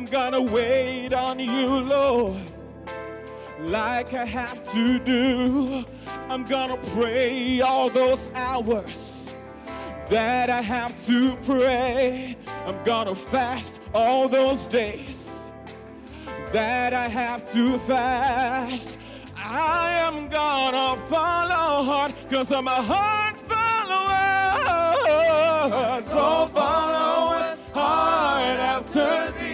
I'm gonna wait on you, Lord like I have to do. I'm gonna pray all those hours that I have to pray. I'm gonna fast all those days that I have to fast. I am gonna follow hard because I'm a hard follower. So follow hard after thee.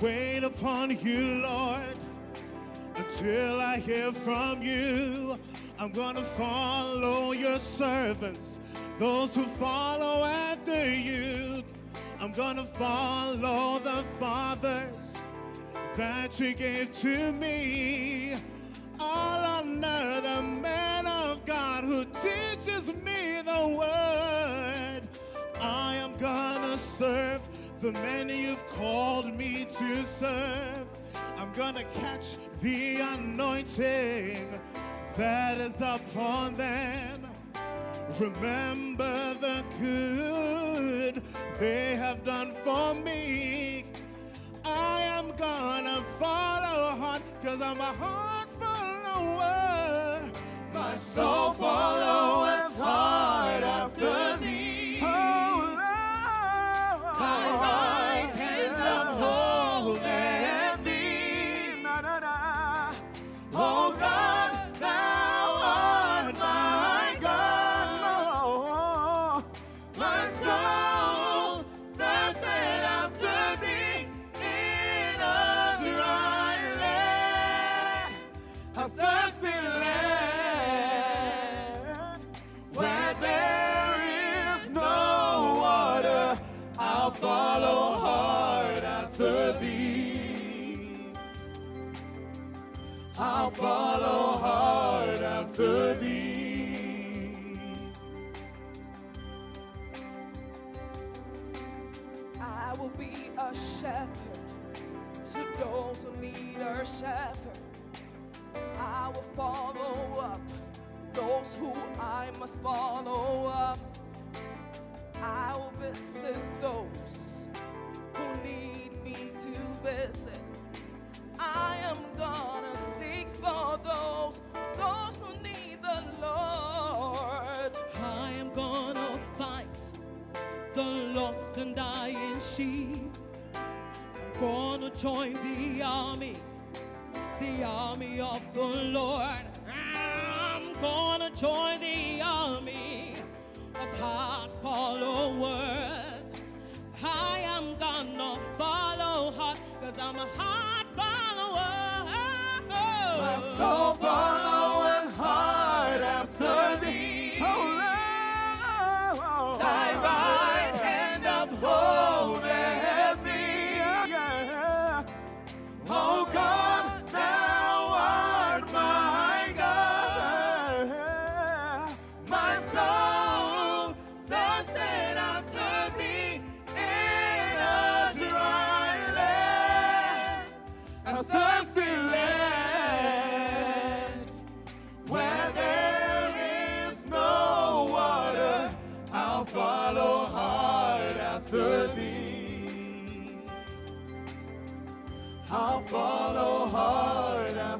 Wait upon you, Lord, until I hear from you. I'm gonna follow your servants, those who follow after you. I'm gonna follow the fathers that you gave to me. All honor the man of God who teaches me the word. I am gonna serve the men gonna catch the anointing that is upon them. Remember the good they have done for me. I am gonna follow hard because I'm a hard follow hard after thee. I will be a shepherd to those who need a shepherd. I will follow up those who I must follow up. I will visit those who need me to visit. Join the army, the army of the Lord. I'm gonna join the army of hard followers. I am gonna follow hard, cause I'm a hard follower. My soul following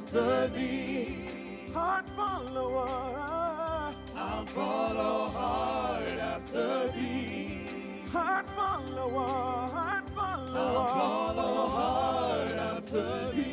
after thee. Hard follower. I'll follow hard after thee. Hard follower. Hard follower. I'll follow hard after thee.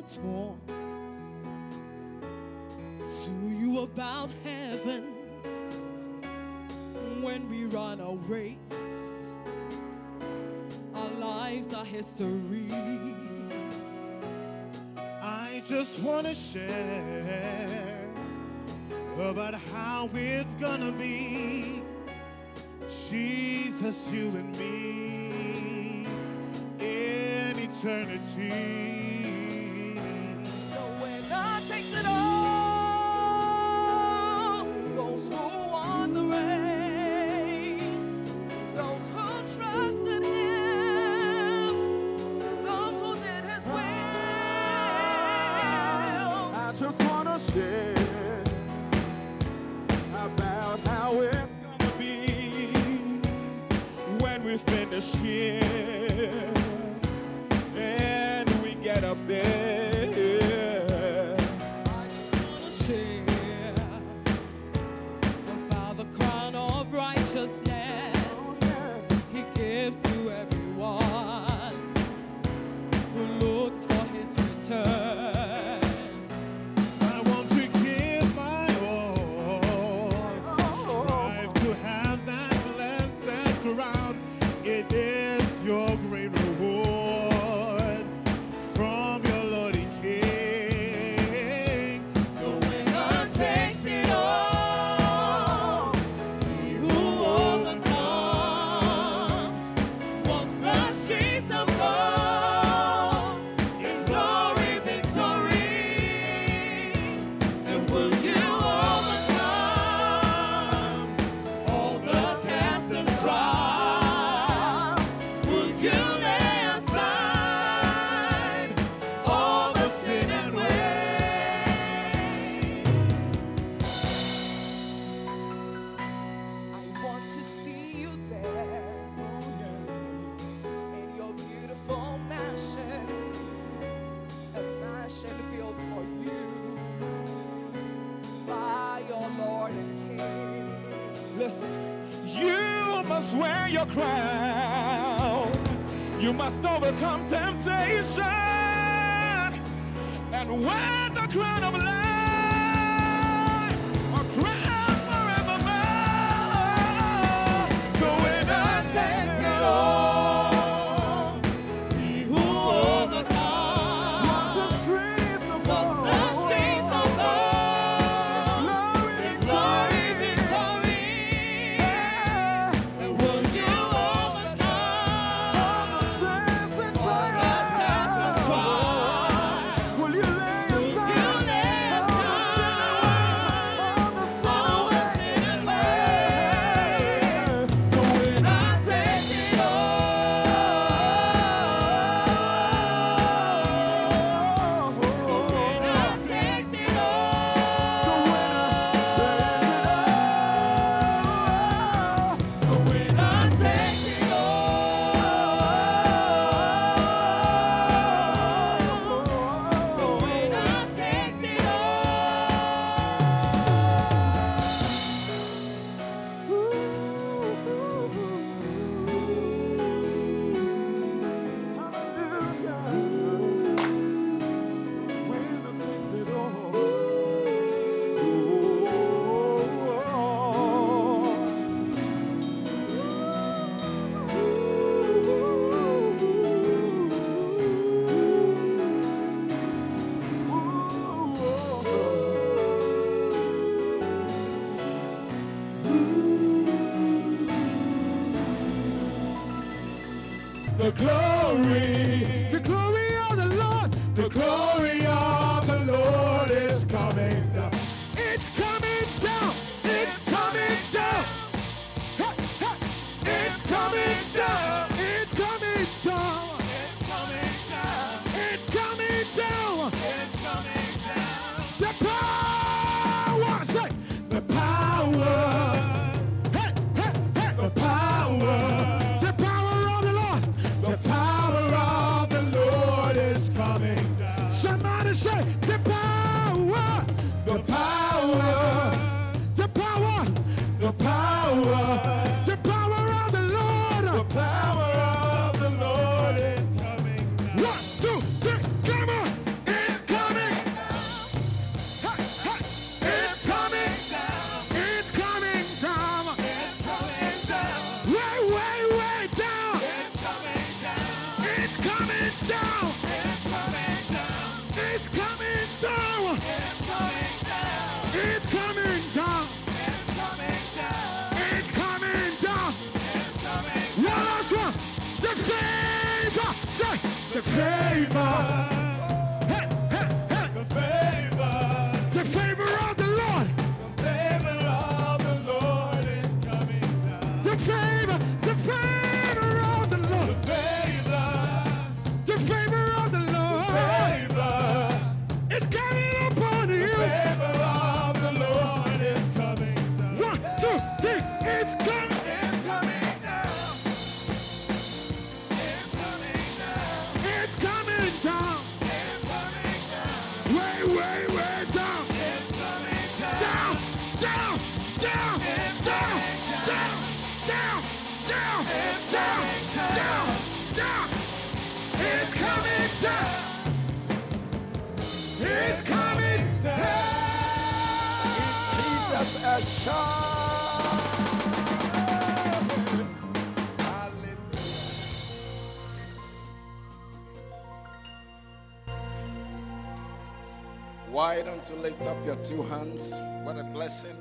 Wanna talk to you about heaven when we run a race. Our lives are history. I just want to share about how it's gonna be. Jesus, you and me in eternity. Takes it all. to lift up your two hands. What a blessing.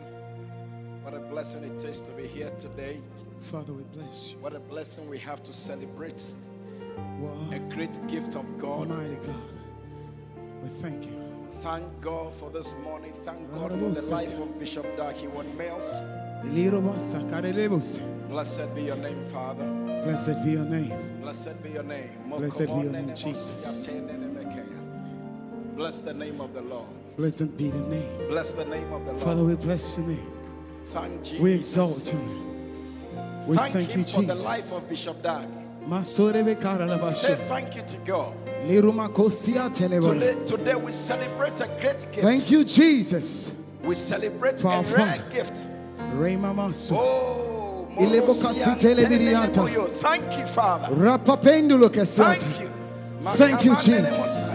What a blessing it is to be here today. Father, we bless you. What a blessing we have to celebrate. What a great gift of God. Almighty God. We thank you. Thank God for this morning. Thank God for the life of Bishop Dag Heward-Mills. Blessed be your name, Father. Blessed be your name. Blessed be your name. Blessed be your name, Jesus. Bless the name of the Lord. Blessed be the name. Bless the name of the Lord. Father, we bless your name. Thank Jesus. We exalt you. We thank, thank you, Jesus. for the life of Bishop Dag. Say thank you to God. Today, today we celebrate a great gift. Thank you, Jesus. We celebrate for a great gift. Oh, Thank you, Father. Thank you, Thank you Jesus.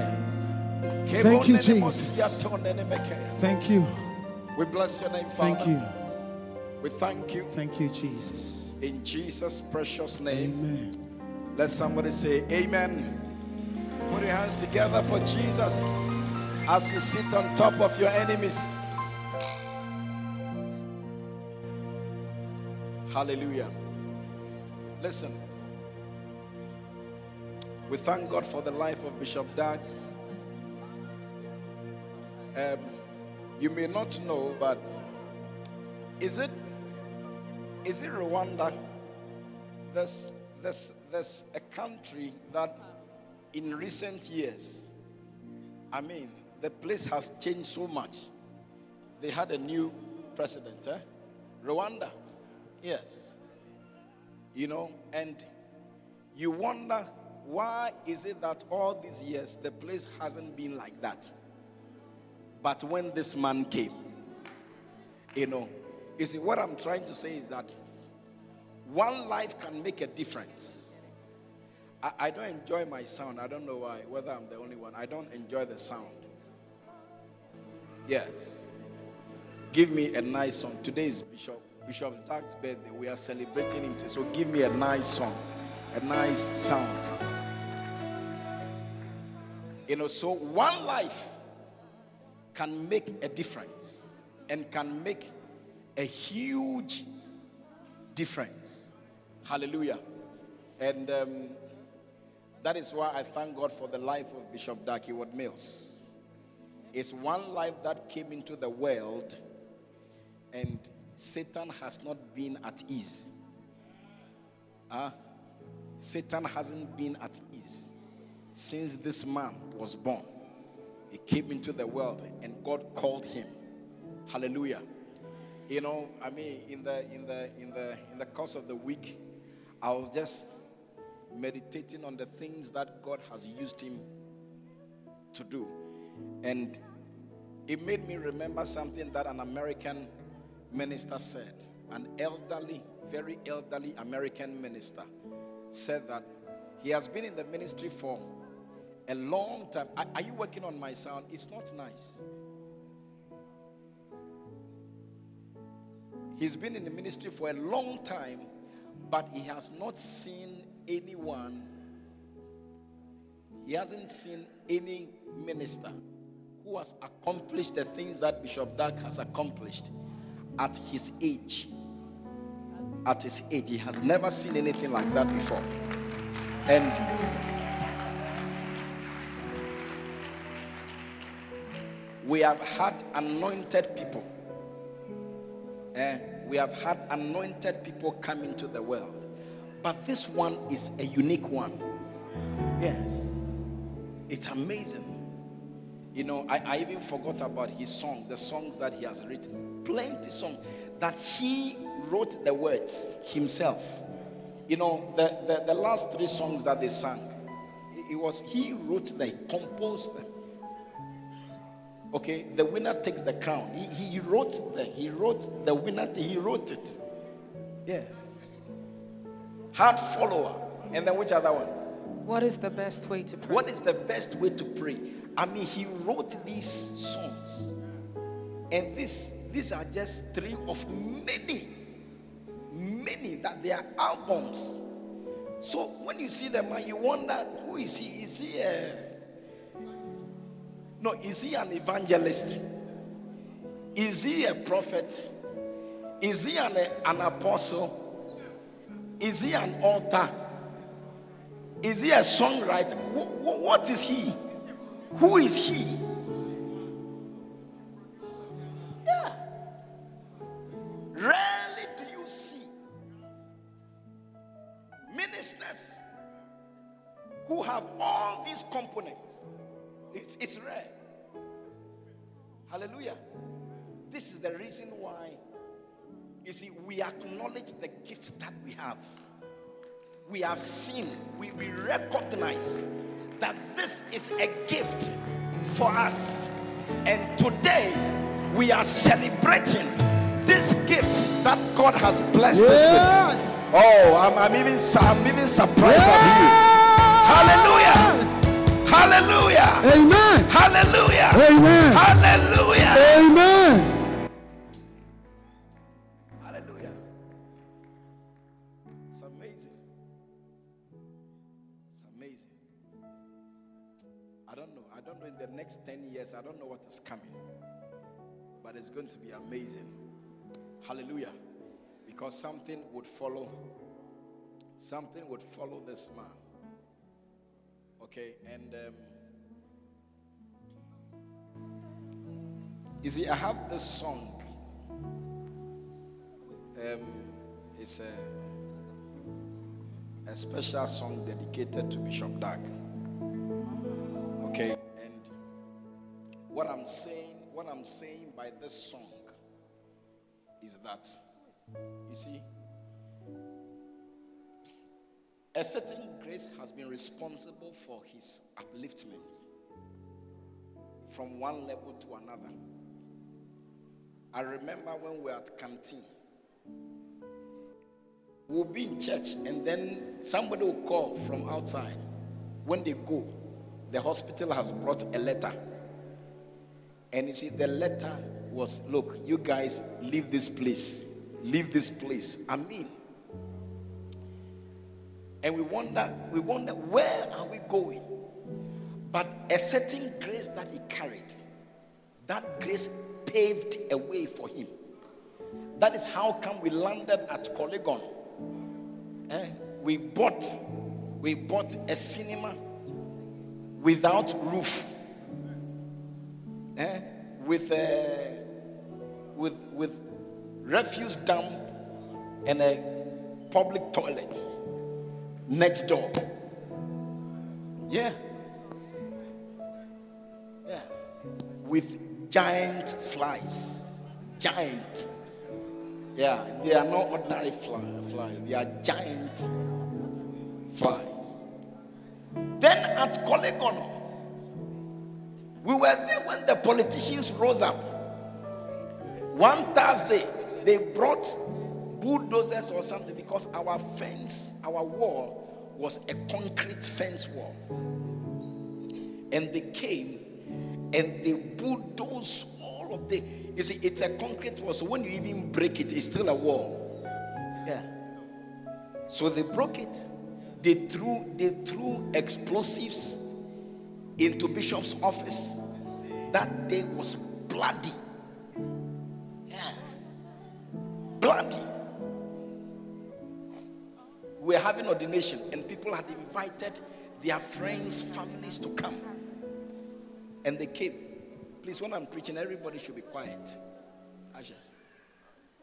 Mosia you, Jesus. Thank you. We bless your name, Father. Thank you. We thank you Thank you, Jesus. in Jesus' precious name. Amen. Let somebody say amen. Put your hands together for Jesus as you sit on top of your enemies. Hallelujah. Listen. We thank God for the life of Bishop Dag. Um, you may not know, but is it is it Rwanda? There's there's there's a country that in recent years, I mean, the place has changed so much. They had a new president, eh? Rwanda. Yes. You know, and you wonder why is it that all these years the place hasn't been like that? But when this man came, you know, you see, what I'm trying to say is that one life can make a difference. I, I don't enjoy my sound. I don't know why, whether I'm the only one. I don't enjoy the sound. Yes. Give me a nice song. Today is Bishop Bishop Jack's birthday. We are celebrating him today. So give me a nice song, a nice sound. You know, so one life can make a difference and can make a huge difference. Hallelujah. And um, that is why I thank God for the life of Bishop Dag Heward-Mills. It's one life that came into the world, and Satan has not been at ease. Huh? Satan hasn't been at ease since this man was born. He came into the world, and God called him. Hallelujah. You know, I mean, in the in the in the in the course of the week, I was just meditating on the things that God has used him to do. And it made me remember something that an American minister said. An elderly, very elderly American minister said that he has been in the ministry for a long time. Are, are you working on my sound? It's not nice. He's been in the ministry for a long time, but he has not seen anyone, he hasn't seen any minister who has accomplished the things that Bishop Dag has accomplished at his age. At his age, he has never seen anything like that before. And we have had anointed people. Eh, we have had anointed people come into the world. But this one is a unique one. Yes. It's amazing. You know, I, I even forgot about his songs, the songs that he has written. Plenty songs that he wrote the words himself. You know, the, the, the last three songs that they sang, it, was he wrote them, composed them. Okay, the winner takes the crown. He, he wrote the he wrote the winner. He wrote it. Yes. Hard follower. And then which other one? What is the best way to pray? What is the best way to pray? I mean, he wrote these songs, and this these are just three of many, many that they are albums. So when you see them, man, you wonder who is he? Is he a no, is he an evangelist? Is he a prophet? Is he an, an apostle? Is he an author? Is he a songwriter? Wh- wh- what is he? Who is he? We acknowledge the gifts that we have. We have seen, we, we recognize that this is a gift for us. And today, we are celebrating this gift that God has blessed us with. Oh, I'm, I'm even I'm even surprised at you. Hallelujah. Hallelujah. Amen. Hallelujah. Amen. Hallelujah. Amen. Next 10 years, I don't know what is coming. But it's going to be amazing. Hallelujah. Because something would follow. Something would follow this man. Okay, and um, you see, I have this song. Um, it's a, a special song dedicated to Bishop Dag. Okay, what I'm saying, what I'm saying by this song is that you see, a certain grace has been responsible for his upliftment from one level to another. I remember when we were at canteen. We'll be in church, and then somebody will call from outside. When they go, the hospital has brought a letter. And you see, the letter was look, you guys leave this place. Leave this place. I mean, and we wonder, we wonder where are we going? But a certain grace that he carried, that grace paved a way for him. That is how come we landed at Polygon. Eh? We bought, we bought a cinema without roof, eh? with a, with with refuse dump and a public toilet next door. Yeah. Yeah. With giant flies. Giant. Yeah, they are not ordinary fly, flies. They are giant flies. Then at Korle Gonno, we were there when the politicians rose up. One Thursday, they brought bulldozers or something because our fence, our wall was a concrete fence wall. And they came and they bulldozed all of the. You see, it's a concrete wall, so when you even break it, it's still a wall. Yeah. So they broke it. They threw they threw explosives into Bishop's office. That day was bloody. Yeah. Bloody. We were having ordination, and people had invited their friends, families to come. And they came. Please, when I'm preaching, everybody should be quiet. Ashes.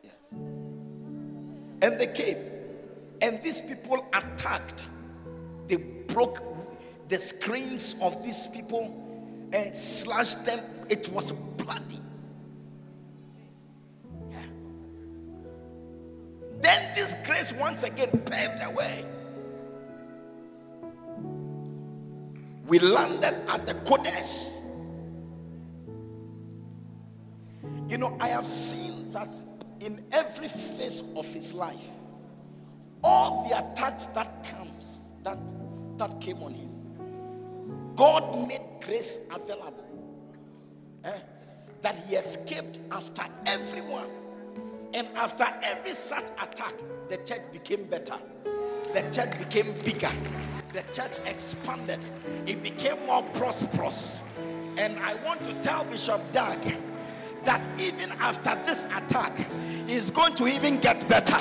Yes. And they came. And these people attacked. They broke the screens of these people and slashed them. It was bloody. Yeah. Then this grace once again paved the way. We landed at the Qodesh. You know, I have seen that in every phase of his life, all the attacks that comes, that that came on him, God made grace available. eh, that he escaped after everyone. And after every such attack, the church became better. The church became bigger. The church expanded. It became more prosperous. And I want to tell Bishop Dag that even after this attack, it's going to even get better.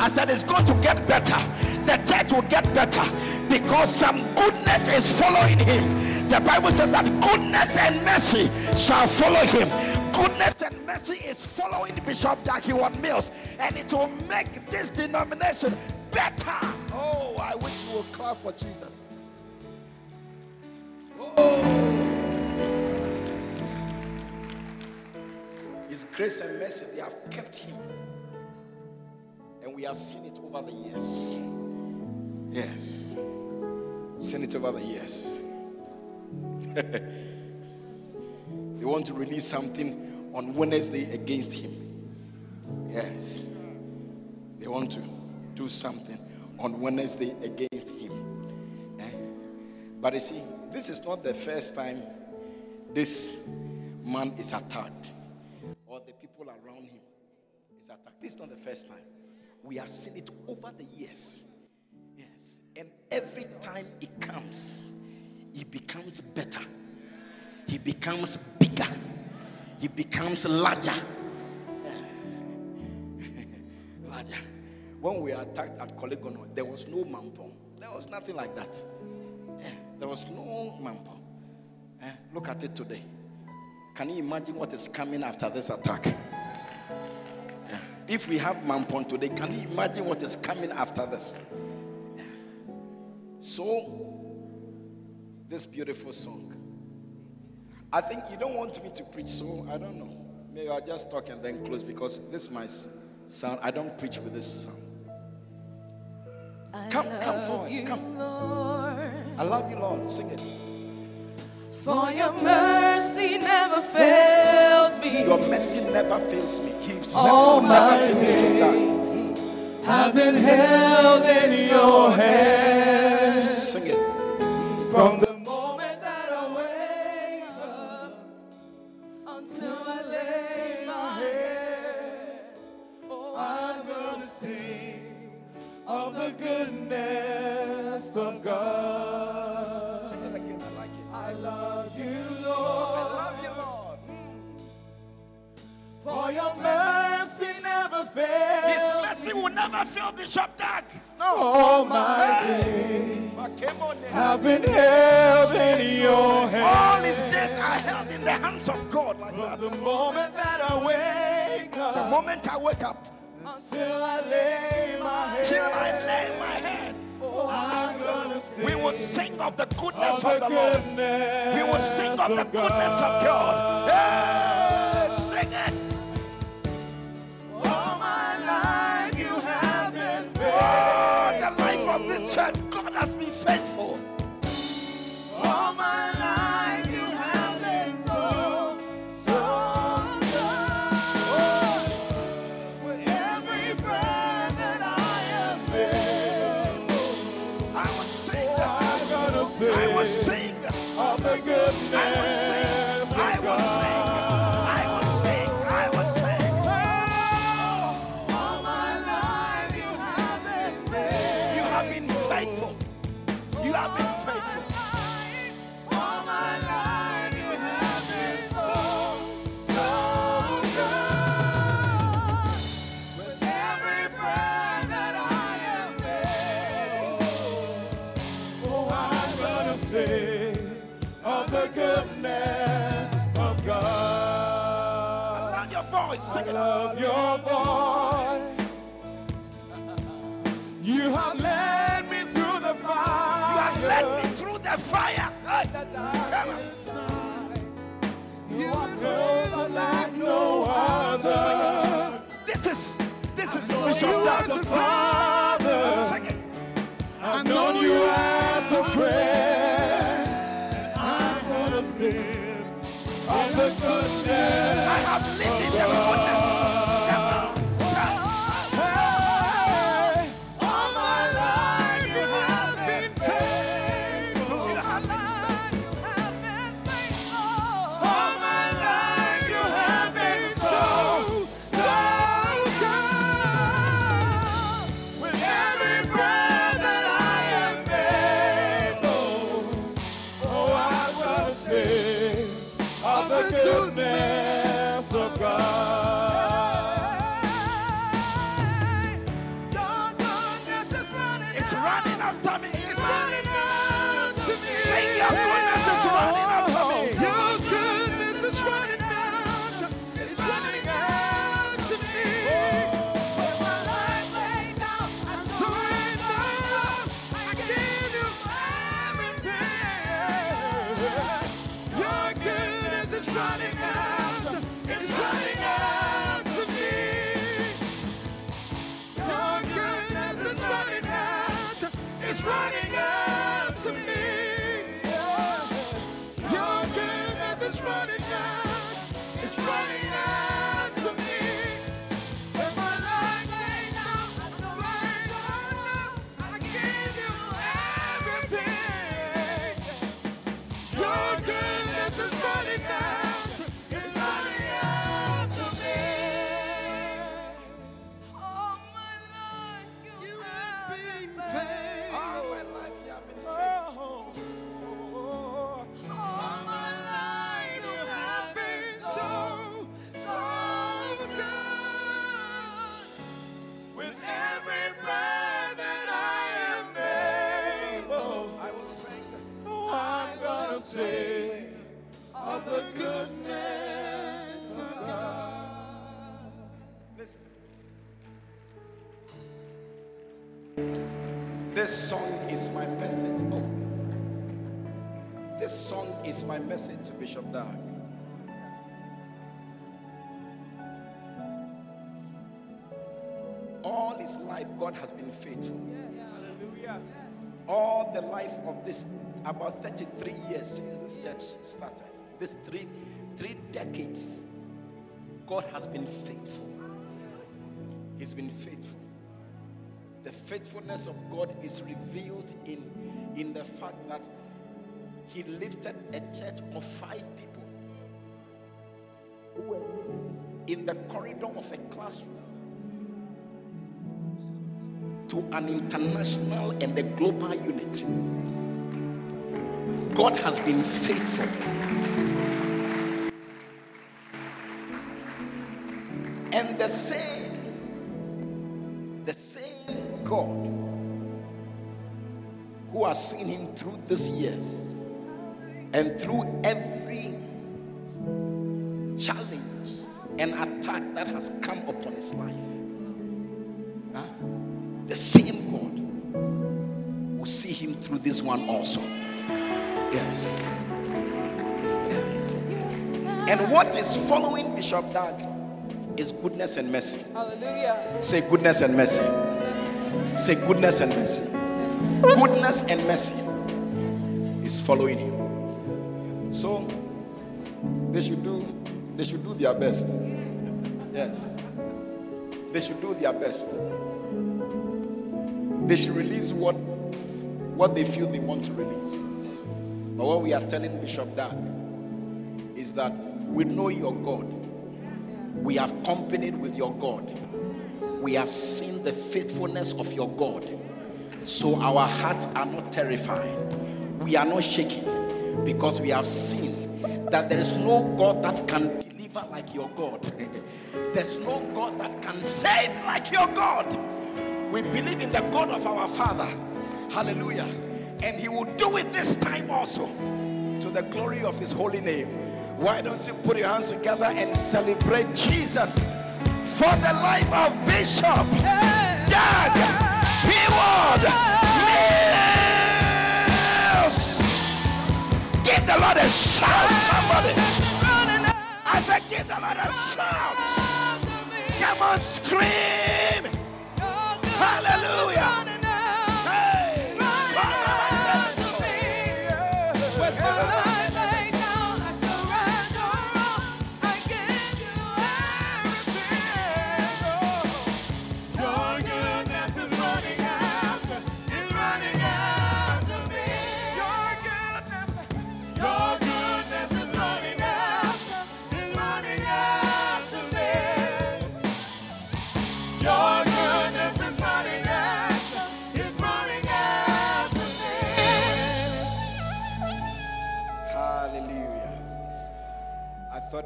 I said it's going to get better. The church will get better because some goodness is following him. The Bible says that goodness and mercy shall follow him. Goodness and mercy is following Bishop Dag Heward-Mills, and it will make this denomination better. Oh, I wish you would clap for Jesus. Oh. His grace and mercy, they have kept him. And we have seen it over the years. Yes. Seen it over the years. they want to release something on Wednesday against him. Yes. They want to do something on Wednesday against him. Eh? But you see, this is not the first time this man is attacked or the people around him is attacked. This is not the first time. We have seen it over the years. Yes. And every time it comes, he becomes better. He becomes bigger. He becomes larger. larger. When we attacked at Korle Gonno, there was no mampong. There was nothing like that. There was no mampong. Eh, look at it today. Can you imagine what is coming after this attack? If we have mampong today, can you imagine what is coming after this? So, this beautiful song. I think you don't want me to preach, so I don't know. Maybe I'll just talk and then close because this is my sound. I don't preach with this sound. I Come, come forward, you, come. Lord. I love you, Lord. Sing it. For your mercy never failed me. Your mercy never fails me. His mercy All will never my fail me. Mm. Have been held in your hands. Sing it. From the never His mercy will never fail Bishop Dag. No. All my days Have been held in your hands. All his days are held in the hands of God like From that. the moment that I wake up. The moment I wake up till I lay my head, till I lay my head, oh, I'm gonna sing we will sing of the goodness of of the the Lord. We will sing of the goodness of God. Hey, Are like no other. This is this is you as a father. Sing it. I've known you as a friend. I'm gonna sing of the goodness. It's running out my message to Bishop Dag. All his life, God has been faithful. Hallelujah. All the life of this, about 33 years since this church started, this three, three decades, God has been faithful. He's been faithful. The faithfulness of God is revealed in, in the fact that He lifted a church of five people in the corridor of a classroom to an international and a global unit. God has been faithful. And the same, the same God who has seen him through these years and through every challenge and attack that has come upon his life. Huh? The same God will see him through this one also. Yes. Yes. And what is following Bishop Dag is goodness and mercy. Hallelujah. Say goodness and mercy. Say goodness and mercy. Goodness and mercy is following him. So they should do they should do their best. Yes. They should do their best. They should release what what they feel they want to release. But what we are telling Bishop Dag is that we know your God. We have companied with your God. We have seen the faithfulness of your God. So our hearts are not terrified. We are not shaking because we have seen that there is no God that can deliver like your God. There's no God that can save like your God. We believe in the God of our Father. Hallelujah. And He will do it this time also to the glory of His holy name. Why don't you put your hands together and celebrate Jesus for the life of Bishop Dag Heward Mills? Give the Lord a shout, somebody. I said, give the Lord a shout. Come on, scream. Hallelujah.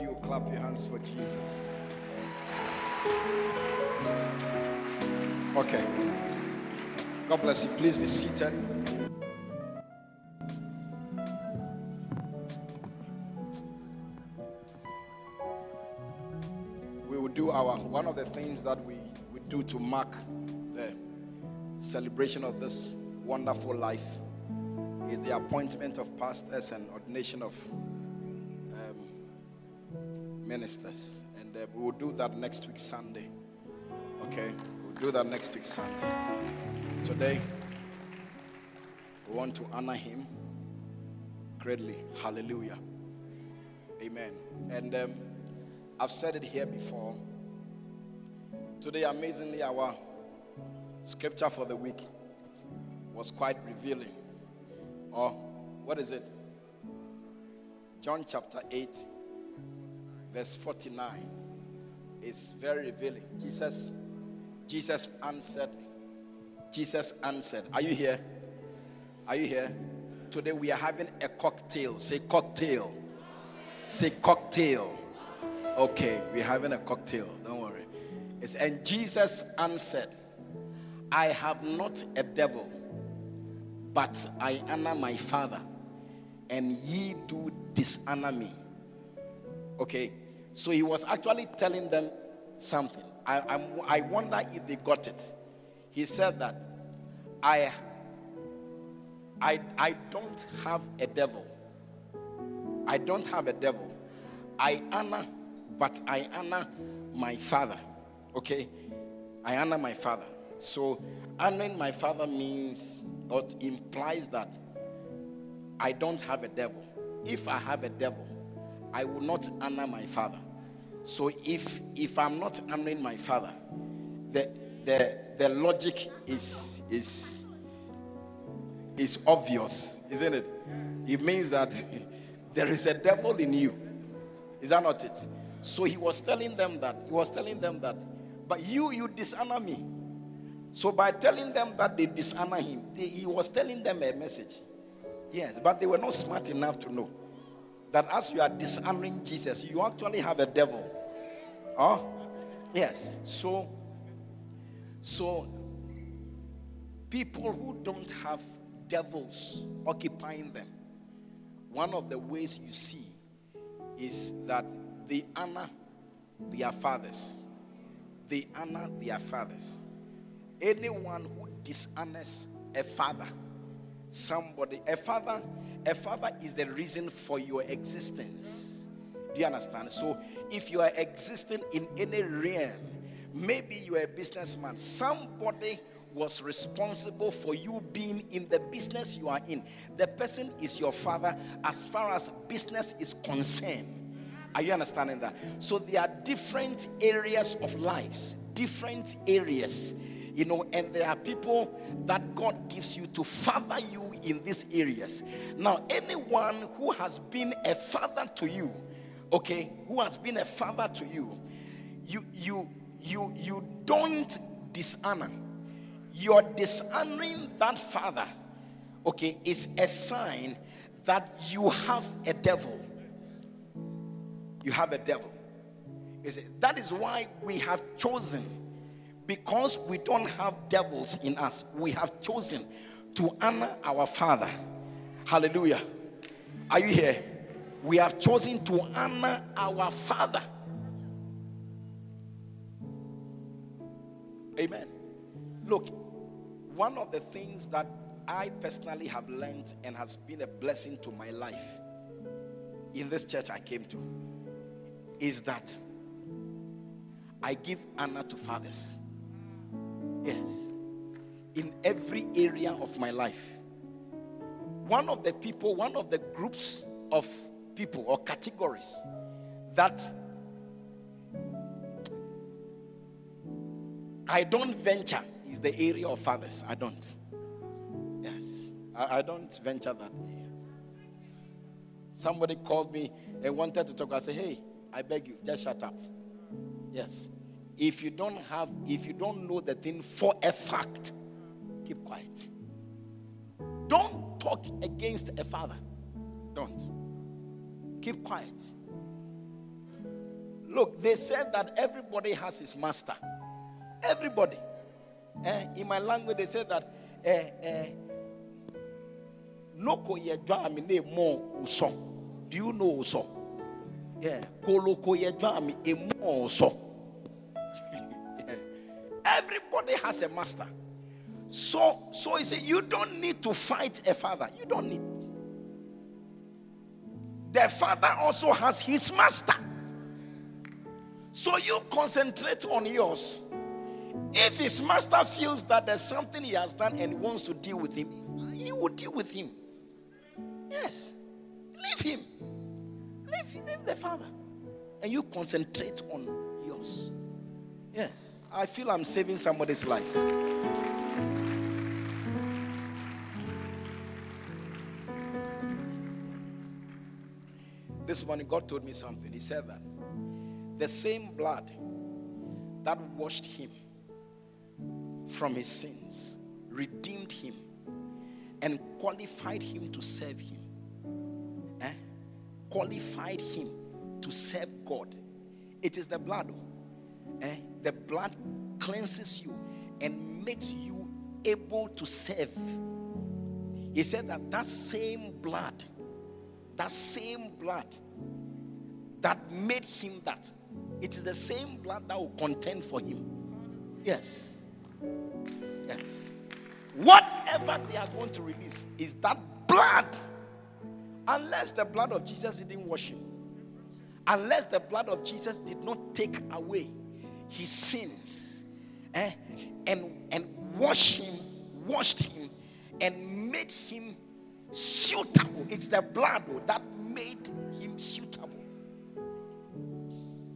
You clap your hands for Jesus. Okay. God bless you. Please be seated. We will do our one of the things that we, we do to mark the celebration of this wonderful life is the appointment of pastors and ordination of ministers. And uh, we will do that next week, Sunday. Okay? We'll do that next week, Sunday. Today, we want to honor him greatly. Hallelujah. Amen. And um, I've said it here before. Today, amazingly, our scripture for the week was quite revealing. Or what is it? John chapter 8, verse 49 is very revealing. Jesus, Jesus answered. Jesus answered. Are you here? Are you here? Today we are having a cocktail. Say cocktail. Say cocktail. Okay, we're having a cocktail. Don't worry. It's, and Jesus answered, I have not a devil but I honor my father, and ye do dishonor me. Okay, so he was actually telling them something. I, I'm, I wonder if they got it. He said that I I I don't have a devil. I don't have a devil. I honor, but I honor my father. Okay? I honor my father. So honoring my father means or implies that I don't have a devil. If I have a devil, I will not honor my father. So if if I'm not honoring my father, the the the logic is is is obvious, isn't it? It means that there is a devil in you. Is that not it? So he was telling them that he was telling them that, but you you dishonor me. So by telling them that they dishonor him, they, he was telling them a message. Yes, but they were not smart enough to know that as you are dishonoring Jesus, you actually have a devil. Oh, yes. So, so people who don't have devils occupying them, one of the ways you see is that they honor their fathers. They honor their fathers. Anyone who dishonors a father, somebody, a father, a father is the reason for your existence. Do you understand? So if you are existing in any realm, maybe you are a businessman, somebody was responsible for you being in the business you are in. The person is your father as far as business is concerned. Are you understanding that? So there are different areas of lives, different areas, you know, and there are people that God gives you to father you in these areas. Now, anyone who has been a father to you, okay, who has been a father to you, you you you you don't dishonor You're dishonoring that father, okay, is a sign that you have a devil. You have a devil. Is it? That is why we have chosen, because we don't have devils in us, we have chosen to honor our father. Hallelujah. Are you here? We have chosen to honor our father. Amen. Look, one of the things that I personally have learned and has been a blessing to my life in this church I came to is that I give honor to fathers. Yes. In every area of my life. One of the people, one of the groups of people or categories that I don't venture is the area of fathers. I don't. Yes. I, I don't venture that area. Somebody called me and wanted to talk. I said, hey, I beg you, just shut up. Yes. If you don't have, if you don't know the thing for a fact, quiet. Don't talk against a father. Don't. Keep quiet. Look, they said that everybody has his master. Everybody. Eh, in my language, they said that eh, eh, Noko. Do you know uso? Yeah. Koloko. Everybody has a master. So, so he said, you don't need to fight a father. You don't need. The father also has his master. So you concentrate on yours. If his master feels that there's something he has done and wants to deal with him, he will deal with him. Yes. Leave him. Leave, leave the father. And you concentrate on yours. Yes. I feel I'm saving somebody's life. This morning, God told me something. He said that the same blood that washed him from his sins, redeemed him, and qualified him to serve him. Eh? Qualified him to serve God. It is the blood. Eh? The blood cleanses you and makes you able to serve. He said that that same blood, that same blood that made him that, it is the same blood that will contend for him. Yes. Yes. Whatever they are going to release is that blood. Unless the blood of Jesus didn't wash him, unless the blood of Jesus did not take away his sins, eh, and and wash him, washed him, and made him suitable. It's the blood oh, that made him suitable.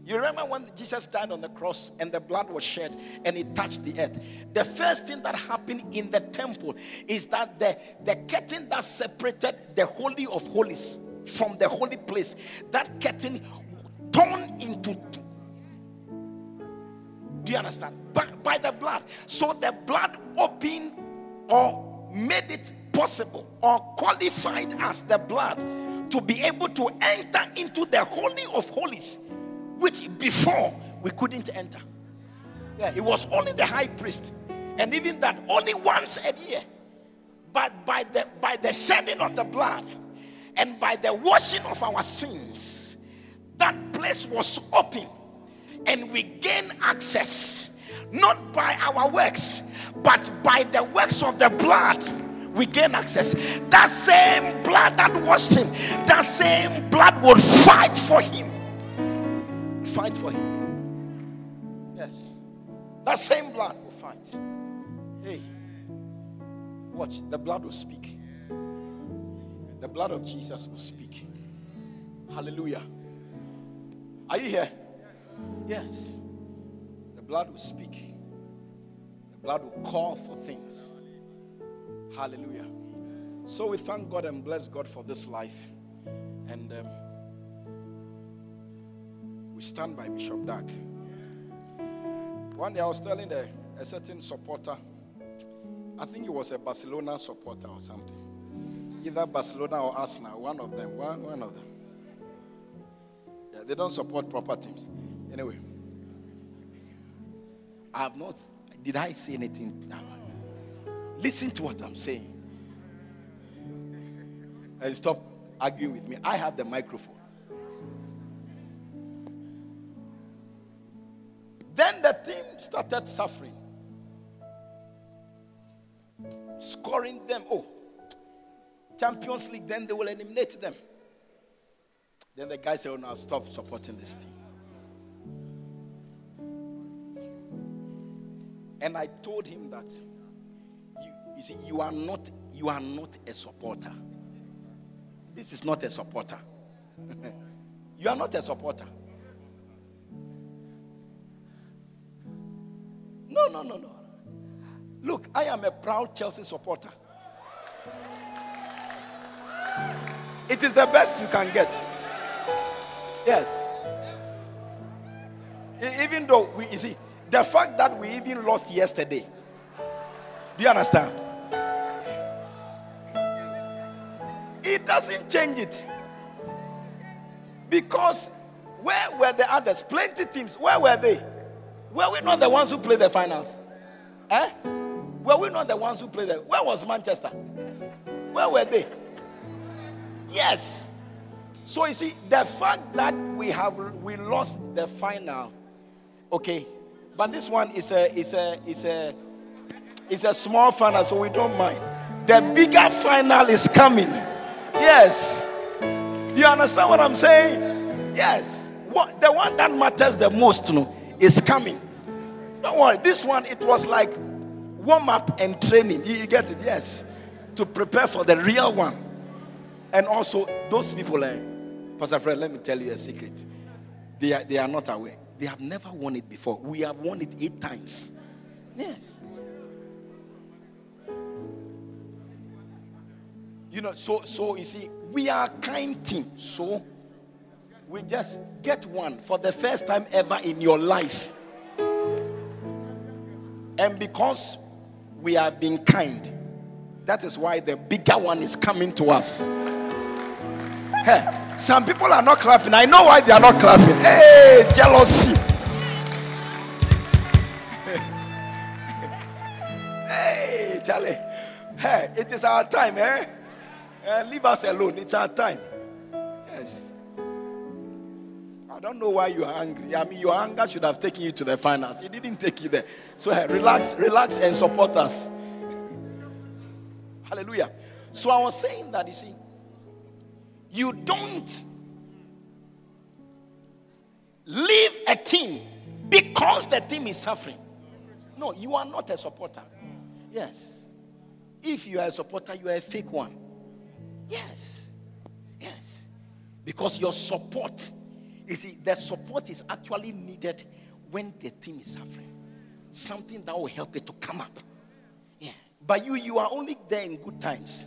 You remember when Jesus died on the cross and the blood was shed and it touched the earth? The first thing that happened in the temple is that the, the curtain that separated the Holy of Holies from the holy place, that curtain torn into two. Do you understand? By, by the blood. So the blood opened or made it possible or qualified as the blood to be able to enter into the Holy of Holies which before we couldn't enter. Yeah, it was only the high priest, and even that only once a year. But by the by the shedding of the blood and by the washing of our sins, that place was open, and we gain access not by our works, but by the works of the blood. We gain access. That same blood that washed him, that same blood will fight for him fight for him. Yes. That same blood will fight. Hey, watch. The blood will speak. The blood of Jesus will speak. Hallelujah. Are you here? Yes. The blood will speak. The blood will call for things. Hallelujah. So we thank God and bless God for this life. And um, we stand by Bishop Dag. One day I was telling a, a certain supporter, I think he was a Barcelona supporter or something. Either Barcelona or Arsenal, one of them, one, one of them. Yeah, they don't support proper teams. Anyway, I have not, did I say anything? Listen to what I'm saying. And stop arguing with me. I have the microphone. Then the team started suffering, scoring them. Oh, Champions League, then they will eliminate them. Then the guy said, Oh, now stop supporting this team. And I told him that you, see, you are not you are not a supporter. This is not a supporter. you are not a supporter. No, no, no, no. Look, I am a proud Chelsea supporter. It is the best you can get. Yes. Even though we, you see, the fact that we even lost yesterday. Do you understand? Doesn't change it. Because where were the others? Plenty teams. Where were they? Were we not the ones who played the finals? Eh? Were we not the ones who played the Where was Manchester? Where were they? Yes. So you see, the fact that we have we lost the final, okay, but this one is a is a is a is a small final, so we don't mind. The bigger final is coming. Yes. You understand what I'm saying? Yes. What the one that matters the most is coming. Don't worry. This one, it was like warm up and training. You, you get it? Yes. To prepare for the real one. And also, those people, eh, Pastor Fred, let me tell you a secret. They are, they are not aware. They have never won it before. We have won it eight times. Yes. You know, so so you see, we are kind team. So we just get one for the first time ever in your life. And because we are being kind, that is why the bigger one is coming to us. Hey, some people are not clapping. I know why they are not clapping. Hey, jealousy. hey, Charlie. Hey, it is our time, eh? Uh, leave us alone. It's our time. Yes. I don't know why you are angry. I mean, your anger should have taken you to the finals. It didn't take you there. So hey, relax, relax, and support us. Hallelujah. So I was saying that you see, you don't leave a team because the team is suffering. No, you are not a supporter. Yes. If you are a supporter, you are a fake one. Yes. Yes. Because your support, you see, the support is actually needed when the team is suffering. Something that will help it to come up. Yeah. But you, you are only there in good times.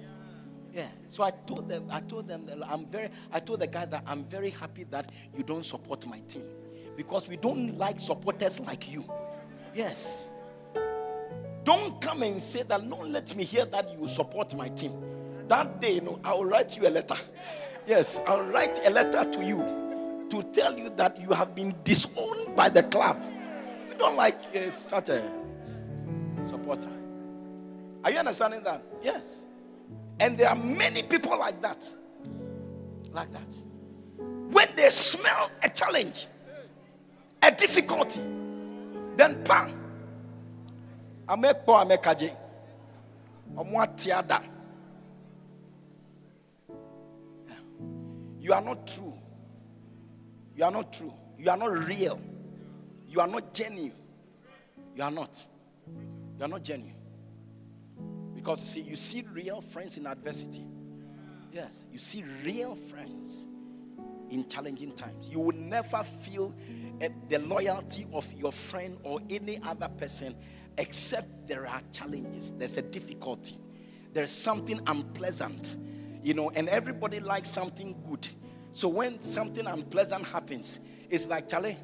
Yeah. So I told them, I told them that I'm very, I told the guy that I'm very happy that you don't support my team. Because we don't like supporters like you. Yes. Don't come and say that, don't let me hear that you support my team. That day, you know, I will write you a letter. Yes, I'll write a letter to you to tell you that you have been disowned by the club. We don't like uh, such a supporter. Are you understanding that? Yes. And there are many people like that. Like that. When they smell a challenge, a difficulty, then bam. Amekpo amekaje. Omwatiada. You are not true. You are not true. You are not real. You are not genuine. You are not. You are not genuine. Because you see, you see real friends in adversity. Yes, you see real friends in challenging times. You will never feel uh, the loyalty of your friend or any other person except there are challenges. There's a difficulty. There's something unpleasant, you know, and everybody likes something good. So when something unpleasant happens, it's like, Charlie,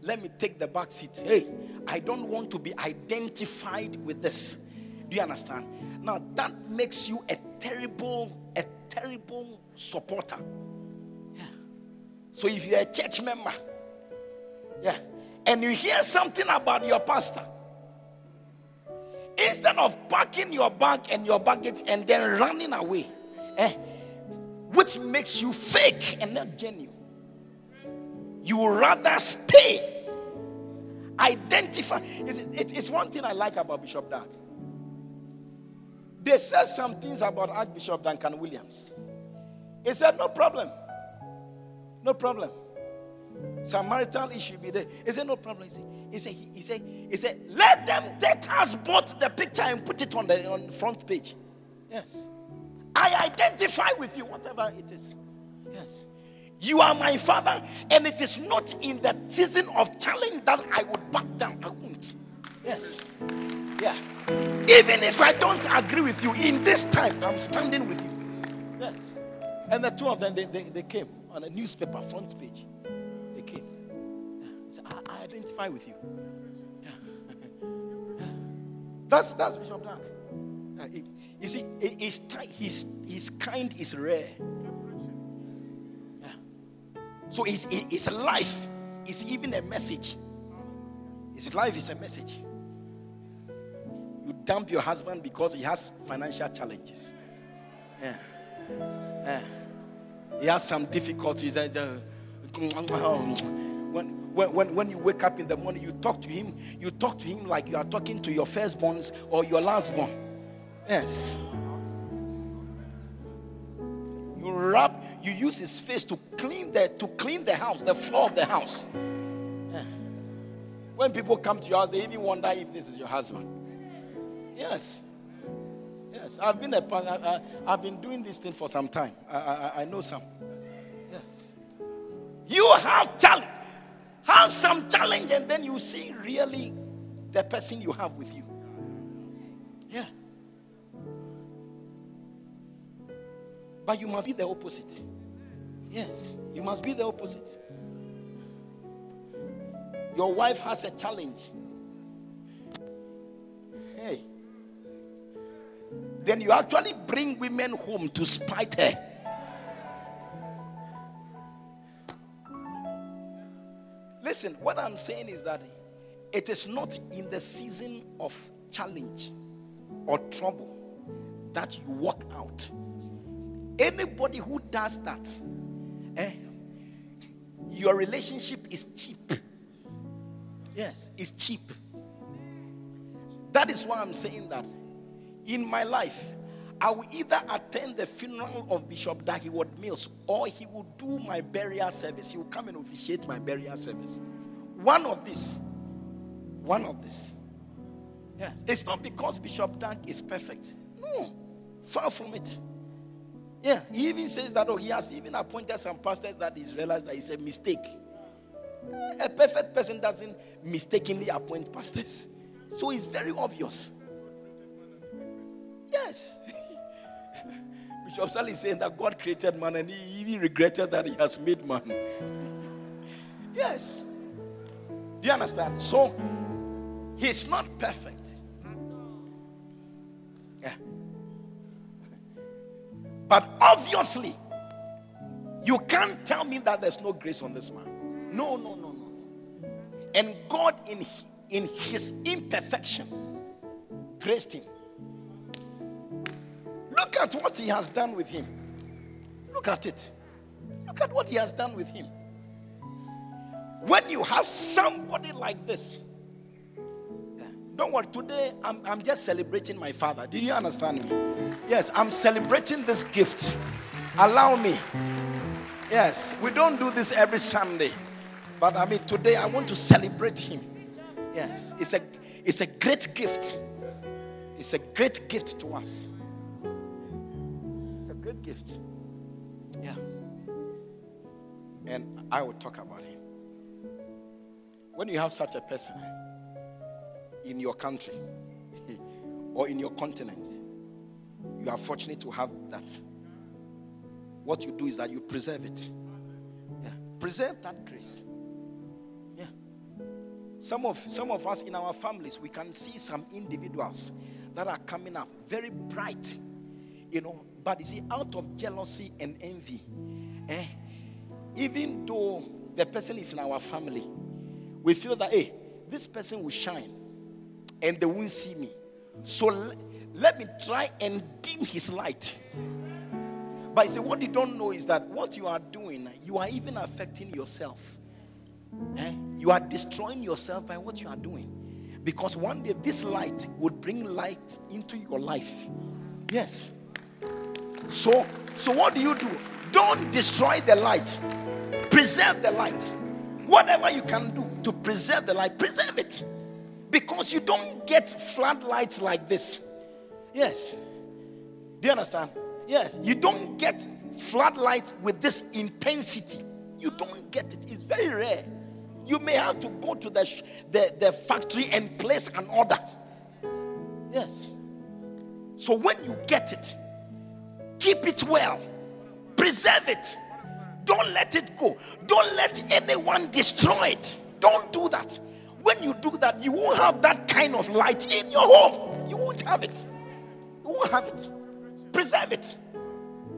let me take the back seat. Hey, I don't want to be identified with this. Do you understand? Now that makes you a terrible, a terrible supporter. Yeah. So if you're a church member, yeah, and you hear something about your pastor, instead of packing your bag and your baggage and then running away, eh, which makes you fake and not genuine, you rather stay. Identify. It's, it- it's one thing I like about Bishop Dag. They said some things about Archbishop Duncan Williams. He said, No problem. No problem. Some marital issue be there. He said, No problem. He said, he said, he, he said, he said, Let them take us both the picture and put it on the on the front page. Yes. I identify with you, whatever it is. Yes. You are my father, and it is not in the season of challenge that I would back down. I won't. Yes. Yeah. Even if I don't agree with you, in this time, I'm standing with you. Yes. And the two of them, they, they, they came on a newspaper front page. They came. Yeah. So I, I identify with you. Yeah. Yeah. That's, that's Bishop Dag. Uh, you see, his, his, his kind is rare. Yeah. So his, his life is even a message. His life is a message. You dump your husband because he has financial challenges. Yeah. Yeah. He has some difficulties. uh, When, when, when, when you wake up in the morning, you talk to him, you talk to him like you are talking to your firstborns or your lastborn. Yes. You rub, you use his face to clean the to clean the house, the floor of the house. Yeah. When people come to your house, they even wonder if this is your husband. Yes. Yes. I've been I've been doing this thing for some time. I, I, I know some. Yes. You have challenge. Have some challenge, and then you see really the person you have with you. Yeah. But you must be the opposite. Yes, you must be the opposite. Your wife has a challenge. Hey. Then you actually bring women home to spite her. Listen, what I'm saying is that it is not in the season of challenge or trouble that you walk out. Anybody who does that, eh, your relationship is cheap. Yes, it's cheap. That is why I'm saying that in my life, I will either attend the funeral of Bishop Dag Heward Mills or he will do my burial service. He will come and officiate my burial service. One of this. One of this. Yes. It's not because Bishop Dag is perfect. No. Far from it. Yeah. He even says that, oh, he has even appointed some pastors that he's realized that it's a mistake. A perfect person doesn't mistakenly appoint pastors. So it's very obvious. Yes. Bishop Sally is saying that God created man and he even regretted that he has made man. yes. Do you understand? So he's not perfect. But obviously, you can't tell me that there's no grace on this man. No, no, no, no. And God, in, in his imperfection, graced him. Look at what he has done with him. Look at it. Look at what he has done with him. When you have somebody like this, don't worry, today I'm, I'm just celebrating my father. Do you understand me? Yes, I'm celebrating this gift. Allow me. Yes, we don't do this every Sunday. But I mean, today I want to celebrate him. Yes, it's a, it's a great gift. It's a great gift to us. It's a great gift. Yeah. And I will talk about him. When you have such a person in your country or in your continent, you are fortunate to have that. What you do is that you preserve it. Yeah. Preserve that grace. Yeah. Some of some of us in our families, we can see some individuals that are coming up very bright, you know, but you see, out of jealousy and envy, eh, even though the person is in our family, we feel that hey, this person will shine and they won't see me. So l- let me try and dim his light. But you see, what you don't know is that what you are doing, you are even affecting yourself. Eh? You are destroying yourself by what you are doing. Because one day this light would bring light into your life. Yes. So, so what do you do? Don't destroy the light. Preserve the light. Whatever you can do to preserve the light, preserve it. Because you don't get floodlights like this. Yes. Do you understand? Yes. You don't get floodlights with this intensity. You don't get it. It's very rare. You may have to go to the, the, the factory and place an order. Yes. So when you get it, keep it well, preserve it. Don't let it go. Don't let anyone destroy it. Don't do that. When you do that, you won't have that kind of light in your home. You won't have it. You won't have it. Preserve it.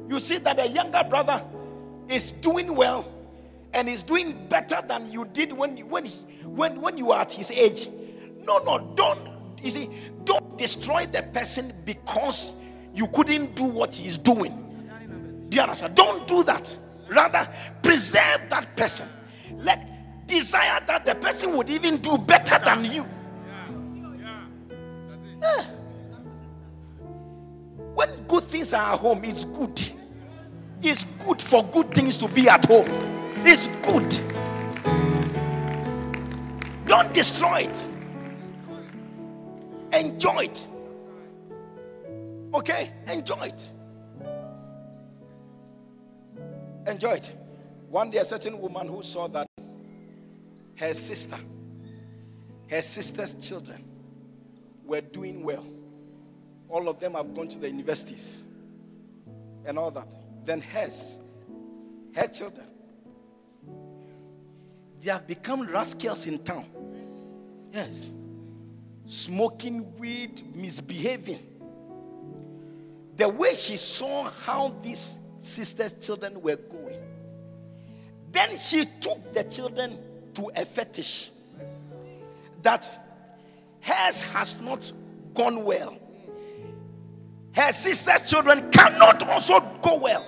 You see that a younger brother is doing well and is doing better than you did when you, when he, when when you were at his age. No, no, don't. You see, don't destroy the person because you couldn't do what he's doing. Do you understand? Don't do that. Rather, preserve that person. Let desire that the person would even do better than you. Yeah. When good things are at home, it's good. It's good for good things to be at home. It's good. Don't destroy it. Enjoy it. Okay? Enjoy it. Enjoy it. One day, a certain woman who saw that her sister, her sister's children were doing well. All of them have gone to the universities and all that. Then hers, her children, they have become rascals in town. Yes. Smoking weed, misbehaving. The way she saw how these sisters' children were going, then she took the children to a fetish that hers has not gone well. Her sister's children cannot also go well.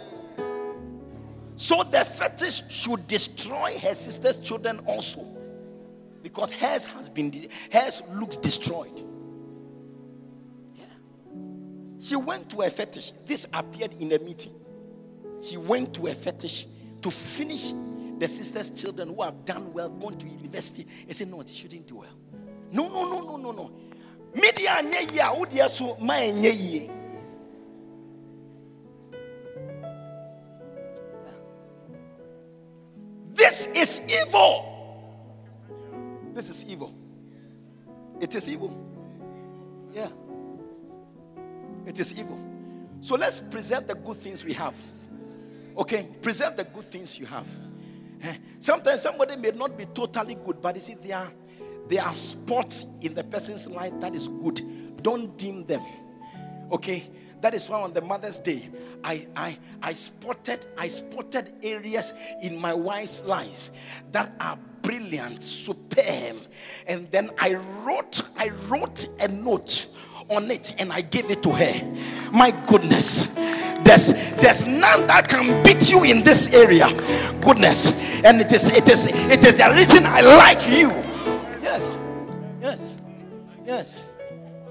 So the fetish should destroy her sister's children also. Because hers has been hers looks destroyed. Yeah. She went to a fetish. This appeared in a meeting. She went to a fetish to finish the sister's children who have done well, gone to university. And said, No, they shouldn't do well. No, no, no, no, no, no. Media nye wodi so ma. This is evil. This is evil. It is evil. Yeah. It is evil. So let's preserve the good things we have. Okay? Preserve the good things you have. Eh, Sometimes somebody may not be totally good, but you see, there are, there are spots in the person's life that is good. Don't dim them. Okay? That is why on the Mother's Day, I, I, I spotted I spotted areas in my wife's life that are brilliant, superb. And then I wrote, I wrote a note on it and I gave it to her. My goodness. There's there's none that can beat you in this area. Goodness. And it is it is it is the reason I like you. Yes. Yes. Yes.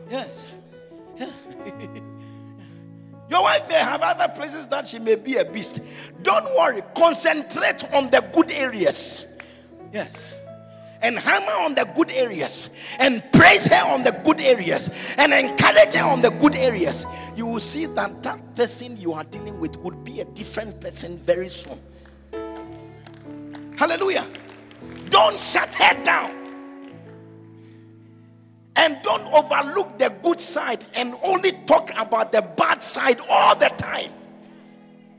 Yes. Your wife may have other places that she may be a beast. Don't worry. Concentrate on the good areas. Yes. And hammer on the good areas. And praise her on the good areas. And encourage her on the good areas. You will see that that person you are dealing with would be a different person very soon. Hallelujah. Don't shut her down. And don't overlook the good side and only talk about the bad side all the time.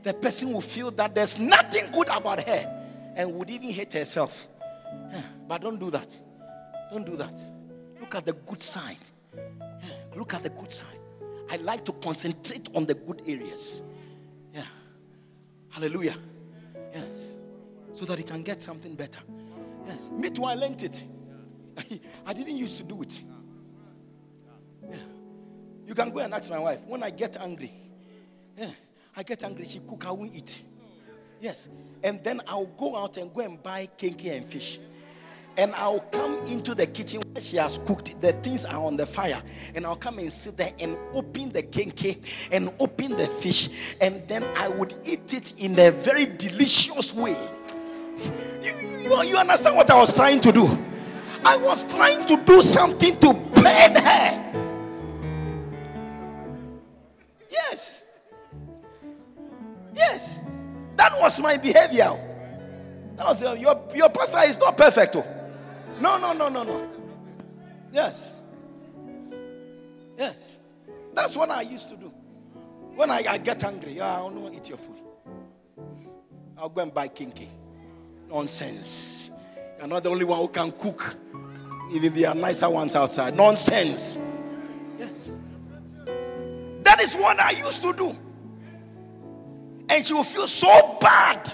The person will feel that there's nothing good about her and would even hate herself. But don't do that. Don't do that. Look at the good side. Look at the good side. I like to concentrate on the good areas. Yeah. Hallelujah. Yes. So that he can get something better. Yes. Me too, I learned it. I didn't used to do it. Yeah. You can go and ask my wife. When I get angry, yeah, I get angry, she cook, I won't eat. Yes. And then I'll go out and go and buy kenkey and fish. And I'll come into the kitchen where she has cooked. The things are on the fire. And I'll come and sit there and open the kenkey and open the fish. And then I would eat it in a very delicious way. You, you, you understand what I was trying to do? I was trying to do something to pain her. Yes. Yes. That was my behavior. That was your, your, your pastor is not perfect. oh. No, no, no, no, no. Yes. Yes. That's what I used to do. When I, I get angry, yeah, I don't want to eat your food. I'll go and buy kenkey. Nonsense. You're not the only one who can cook. Even there are nicer ones outside. Nonsense. Yes. That is what I used to do. And she will feel so bad.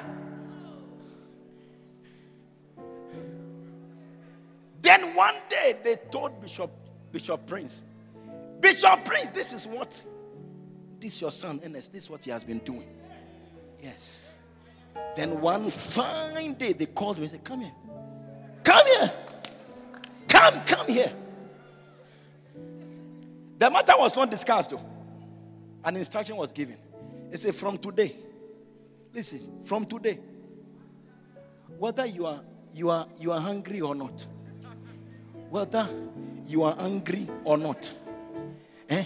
Then one day they told Bishop Bishop Prince, Bishop Prince, this is what this your son Ernest, this is what he has been doing. Yes. Then one fine day they called me and said, Come here. Come here. Come, come here. The matter was not discussed though. An instruction was given. He said, From today, listen, from today, whether you are you are you are hungry or not, whether you are angry or not, eh?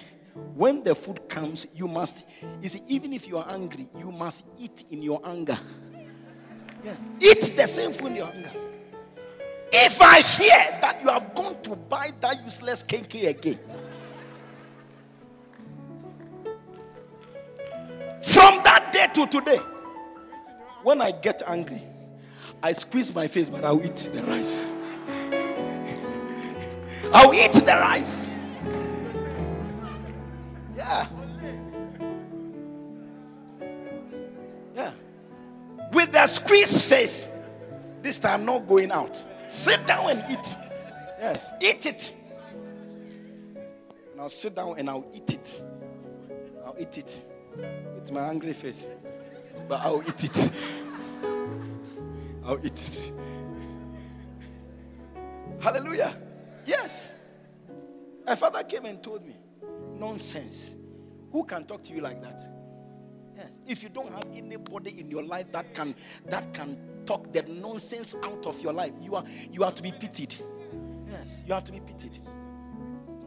When the food comes, you must. You see, even if you are angry, you must eat in your anger. Yes, eat the same food in your anger. If I hear that you have gone to buy that useless kenkey again, to today, when I get angry, I squeeze my face, but I'll eat the rice. I'll eat the rice. Yeah. Yeah. With the squeezed face. This time, not going out. Sit down and eat. Yes, eat it. And I'll sit down and I'll eat it. I'll eat it with my angry face. But I'll eat it. I'll eat it. Hallelujah. Yes. My father came and told me, nonsense. Who can talk to you like that? Yes. If you don't have anybody in your life that can that can talk the nonsense out of your life, you are you are to be pitied. Yes, you are to be pitied.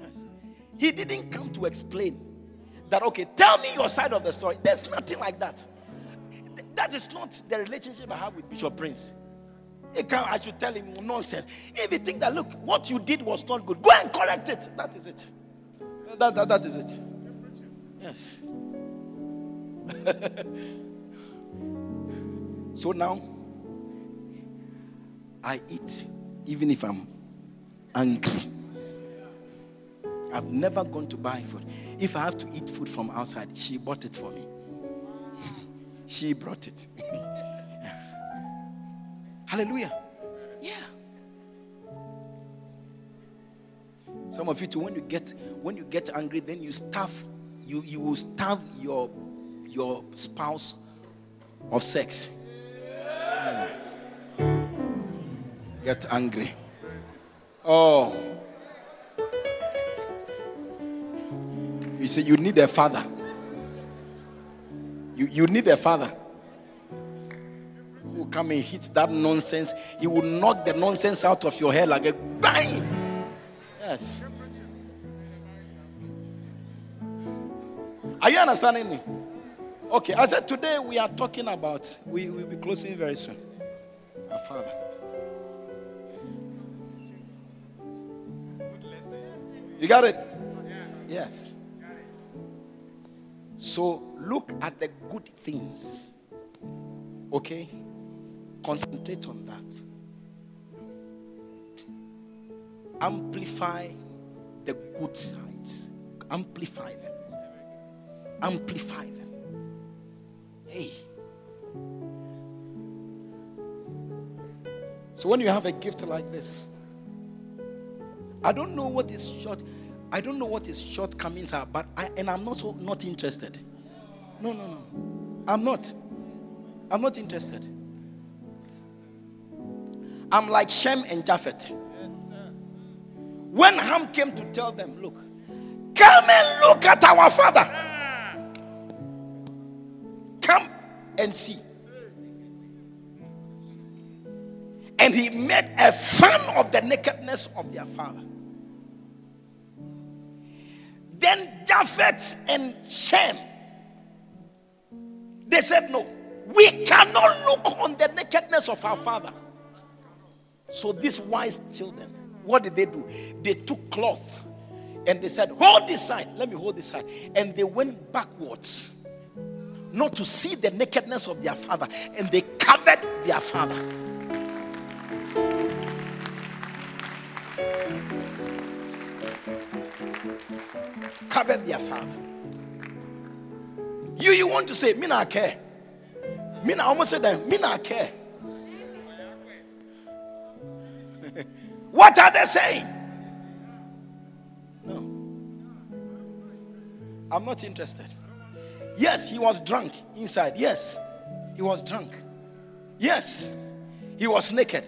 Yes. He didn't come to explain that okay, tell me your side of the story. There's nothing like that. That is not the relationship I have with Bishop Prince. I should tell him nonsense. If you think that look, what you did was not good, go and correct it. That is it. That, that, that is it. Yes. so now I eat even if I'm angry. I've never gone to buy food. If I have to eat food from outside, she bought it for me. She brought it. Hallelujah. Yeah. Some of you too, when you get when you get angry, then you starve, you, you will starve your your spouse of sex. Yeah. Get angry. Oh. You see, you need a father. You, you need a father who come and hit that nonsense. He will knock the nonsense out of your head like a bang. Yes. Are you understanding me? Okay, I said today we are talking about, we will be closing very soon. Our Father. You got it? Yes. So look at the good things. Okay? Concentrate on that. Amplify the good sides. Amplify them. Amplify them. Hey. So when you have a gift like this, I don't know what is short. I don't know what his shortcomings are, but I and I'm not so, not interested. No, no, no. I'm not. I'm not interested. I'm like Shem and Japheth. When Ham came to tell them, look, come and look at our father. Come and see. And he made a fun of the nakedness of their father. Then Japheth and Shem, they said, No, we cannot look on the nakedness of our father. So these wise children, what did they do? They took cloth and they said, Hold this side. Let me hold this side. And they went backwards, not to see the nakedness of their father, and they covered their father. Covered their father. You, you want to say, Me not care. Me not almost said that, me not care. what are they saying? No. I'm not interested. Yes, he was drunk inside. Yes, he was drunk. Yes, he was naked.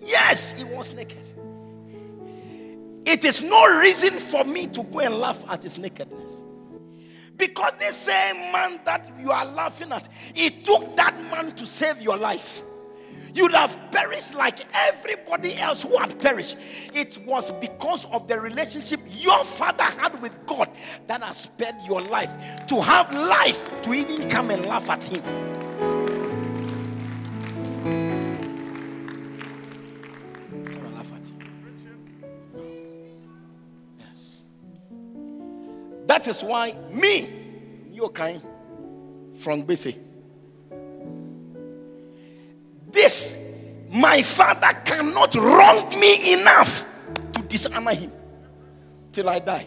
Yes, he was naked. It is no reason for me to go and laugh at his nakedness. Because the same man that you are laughing at, it took that man to save your life. You'd have perished like everybody else who had perished. It was because of the relationship your father had with God that has spared your life. To have life to even come and laugh at him. That is why me, your kind from BC. This, my father cannot wrong me enough to dishonor him till I die.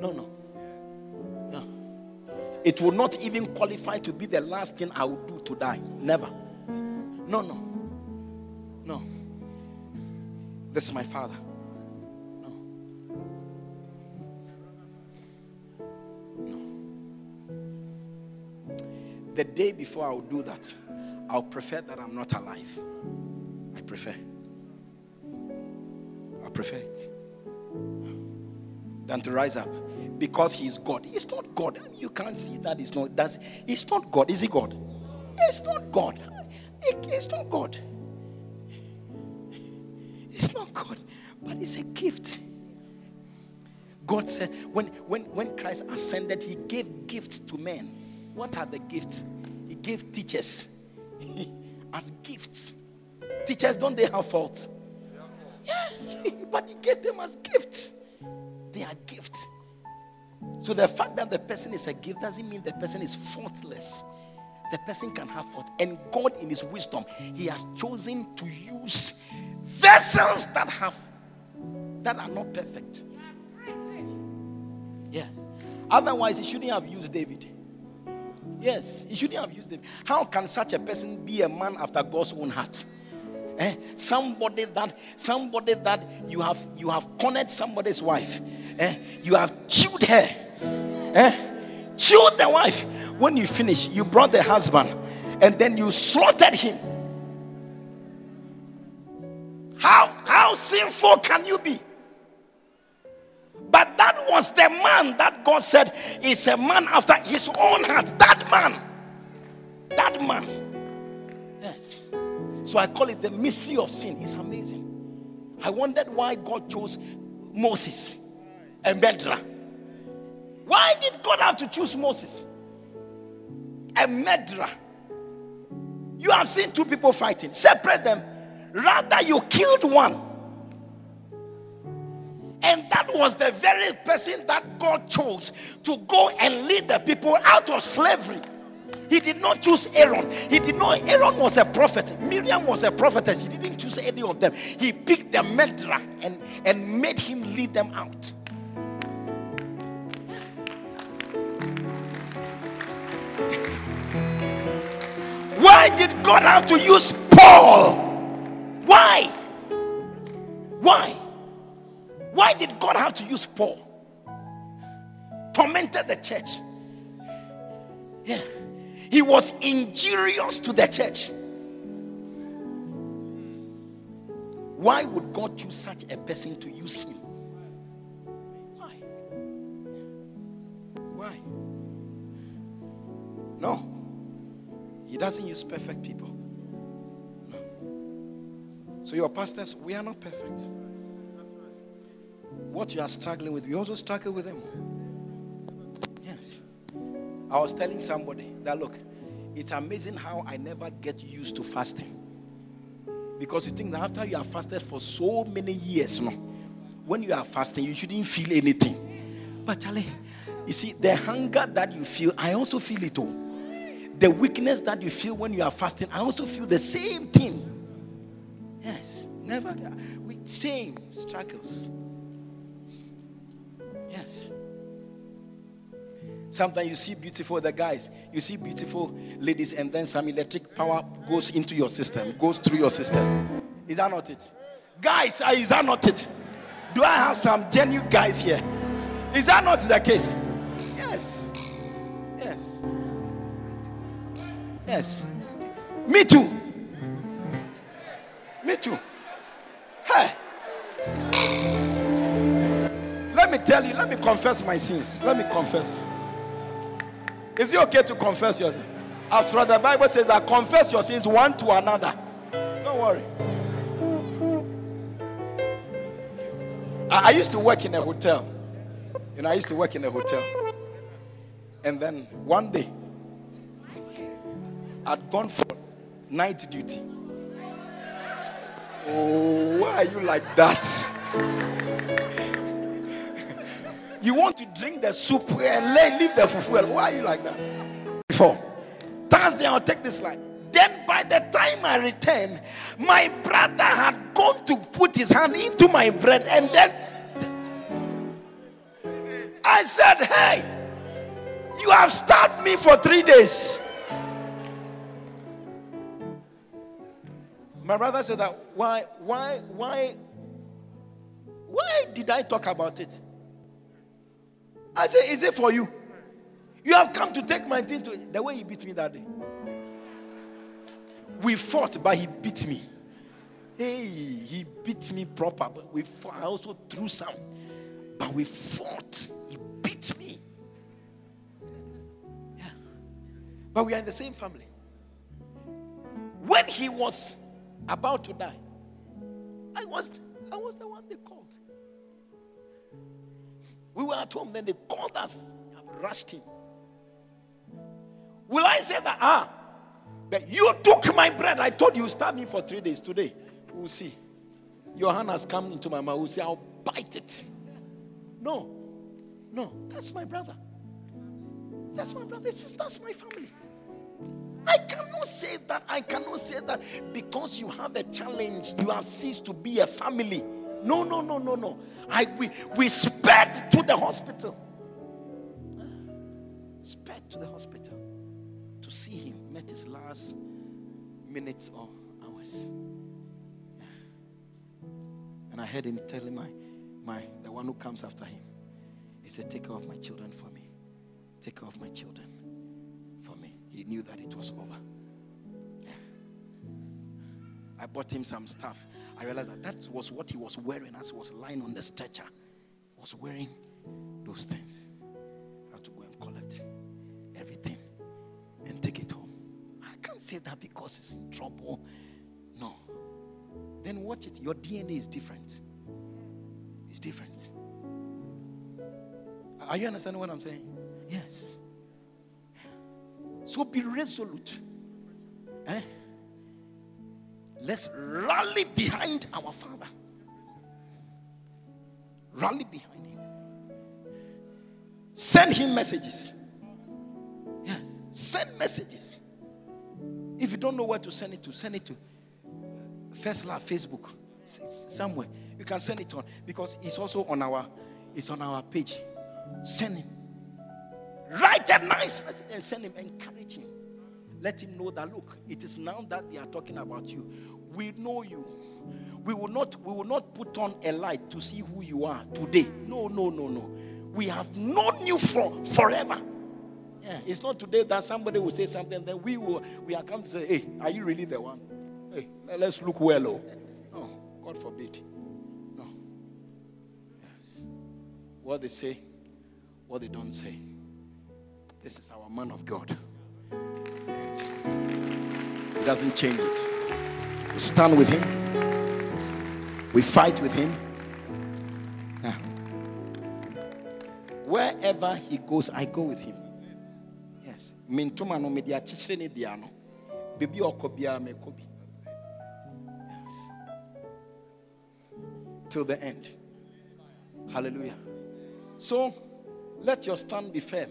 No, no. No. It will not even qualify to be the last thing I will do to die. Never. No, no. No. This is my father. The day before I will do that, I'll prefer that I'm not alive. I prefer. I prefer it. Than to rise up. because he's God. He's not God. You can't see that it's not that's it's not God. Is he God? It's not God. It- it's not God. It's not God, but it's a gift. God said when when when Christ ascended, he gave gifts to men. What are the gifts? Gave teachers as gifts. Teachers don't they have faults? Yeah, but he gave them as gifts. They are gifts. So the fact that the person is a gift doesn't mean the person is faultless. The person can have fault. And God, in His wisdom, He has chosen to use vessels that have that are not perfect. Yes. Otherwise, He shouldn't have used David. Yes, He shouldn't have used David. How can such a person be a man after God's own heart? Eh? Somebody that somebody that you have you have cornered somebody's wife. Eh? You have chewed her. Eh? Chewed the wife. When you finish, you brought the husband and then you slaughtered him. How how sinful can you be? But that was the man that God said is a man after his own heart. That man. That man. Yes. So I call it the mystery of sin. It's amazing. I wondered why God chose Moses and Medra. Why did God have to choose Moses and Medra? You have seen two people fighting, separate them. Rather, you killed one. And that was the very person that God chose to go and lead the people out of slavery. He did not choose Aaron. He did not. Aaron was a prophet. Miriam was a prophetess. He didn't choose any of them. He picked the Medra and, and made him lead them out. Why did God have to use Paul? Why? Why? Why did God have to use Paul? Tormented the church. Yeah. He was injurious to the church. Why would God choose such a person to use him? Why? Why? No. He doesn't use perfect people. No. So, your pastors, we are not perfect. What you are struggling with, we also struggle with them. Yes. I was telling somebody that look, it's amazing how I never get used to fasting. Because you think that after you have fasted for so many years, no, when you are fasting, you shouldn't feel anything. But Charlie, you see, the hunger that you feel, I also feel it too. The weakness that you feel when you are fasting, I also feel the same thing. Yes, never we same struggles. Yes. Sometimes you see beautiful the guys, you see beautiful ladies, and then some electric power goes into your system, goes through your system. Is that not it? Guys, uh, is that not it? Do I have some genuine guys here? Is that not the case? Yes. Yes. Yes. Me too. Me too. Hey. Me tell you, let me confess my sins. Let me confess. Is it okay to confess your sins? After all, the Bible says that confess your sins one to another. Don't worry. I, I used to work in a hotel. You know, I used to work in a hotel. And then one day, I'd gone for night duty. Oh, why are you like that? You want to drink the soup and leave the fufu. Why are you like that? Before Thursday, I'll take this line. Then, by the time I returned, my brother had gone to put his hand into my bread, and then I said, Hey, you have starved me for three days. My brother said that why, why, why, why did I talk about it? I said, Is it for you? You have come to take my thing to the way he beat me that day. We fought, but he beat me. Hey, he beat me proper. But we fought. I also threw some. But we fought. He beat me. Yeah. But we are in the same family. When he was about to die, I was I was the one they called. We were at home, then they called us, rushed him. Will I say that? Ah, that you took my bread. I told you, stab me for three days. Today, we'll see. Your hand has come into my mouth. We'll see. I'll bite it. No, no, that's my brother. That's my brother. That's my family. I cannot say that. I cannot say that because you have a challenge, you have ceased to be a family. No, no, no, no, no. I we, we sped to the hospital. Sped to the hospital to see him. Met his last minutes or hours. And I heard him telling my my the one who comes after him. He said, Take care of my children for me. Take care of my children for me. He knew that it was over. I bought him some stuff. I realized that that was what he was wearing as he was lying on the stretcher. He was wearing those things. I had to go and collect everything and take it home. I can't say that because he's in trouble. No. Then watch it. Your DNA is different. It's different. Are you understanding what I'm saying? Yes. So be resolute. Eh? Let's rally behind our Father. Rally behind Him. Send Him messages. Yes. Send messages. If you don't know where to send it to, send it to First Love Facebook somewhere. You can send it on because it's also on our it's on our page. Send him. Write a nice message and send him. Encourage him. Let him know that look, it is now that they are talking about you. We know you. We will not we will not put on a light to see who you are today. No, no, no, no. We have known you for forever. Yeah, it's not today that somebody will say something, then we will we are come to say, Hey, are you really the one? Hey, let's look well. Oh. No, God forbid. No. Yes. What they say, what they don't say. This is our man of God. He doesn't change it. We stand with him. We fight with him. Yeah. Wherever he goes, I go with him. Yes. Mintuma no media chichire diano. Bibi okobia me kobi. Till the end. Hallelujah. So let your stand be firm.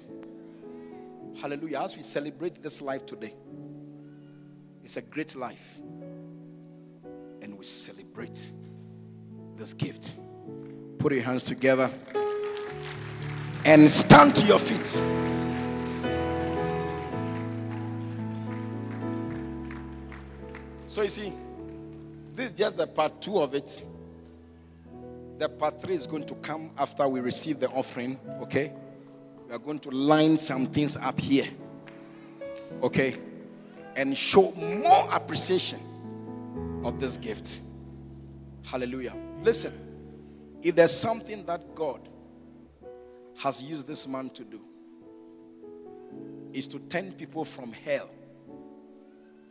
Hallelujah. As we celebrate this life today, it's a great life. We celebrate this gift. Put your hands together and stand to your feet. So you see, this is just the part two of it. The part three is going to come after we receive the offering, okay? We are going to line some things up here, okay? And show more appreciation of this gift. Hallelujah. Listen, if there's something that God has used this man to do, is to turn people from hell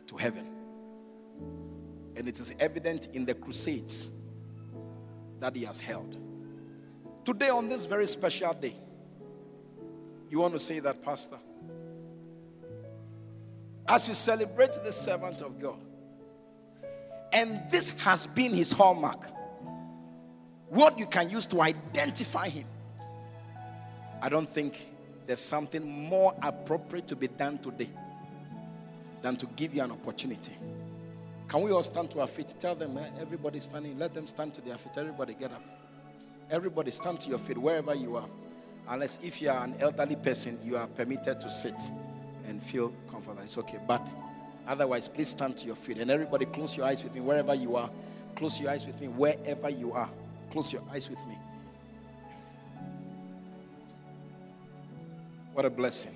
to heaven. And it is evident in the crusades that he has held. Today, on this very special day, you want to say that, Pastor? As you celebrate the servant of God, and this has been his hallmark, what you can use to identify him, I don't think there's something more appropriate to be done today than to give you an opportunity. Can we all stand to our feet? Tell them, eh, everybody standing, let them stand to their feet. Everybody get up. Everybody stand to your feet wherever you are. Unless if you are an elderly person, you are permitted to sit and feel comfortable. It's okay. But otherwise, please stand to your feet. And everybody close your eyes with me wherever you are. Close your eyes with me wherever you are. Close your eyes with me. What a blessing.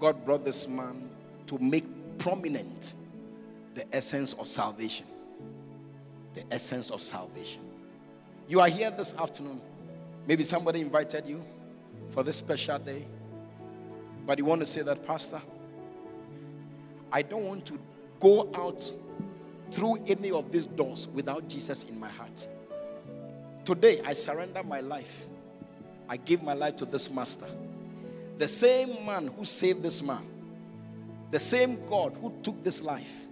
God brought this man to make prominent the essence of salvation. the essence of salvation. You are here this afternoon. Maybe somebody invited you for this special day, but you want to say that, Pastor, I don't want to go out through any of these doors without Jesus in my heart. Today, I surrender my life. I give my life to this master. The same man who saved this man, the same God who took this life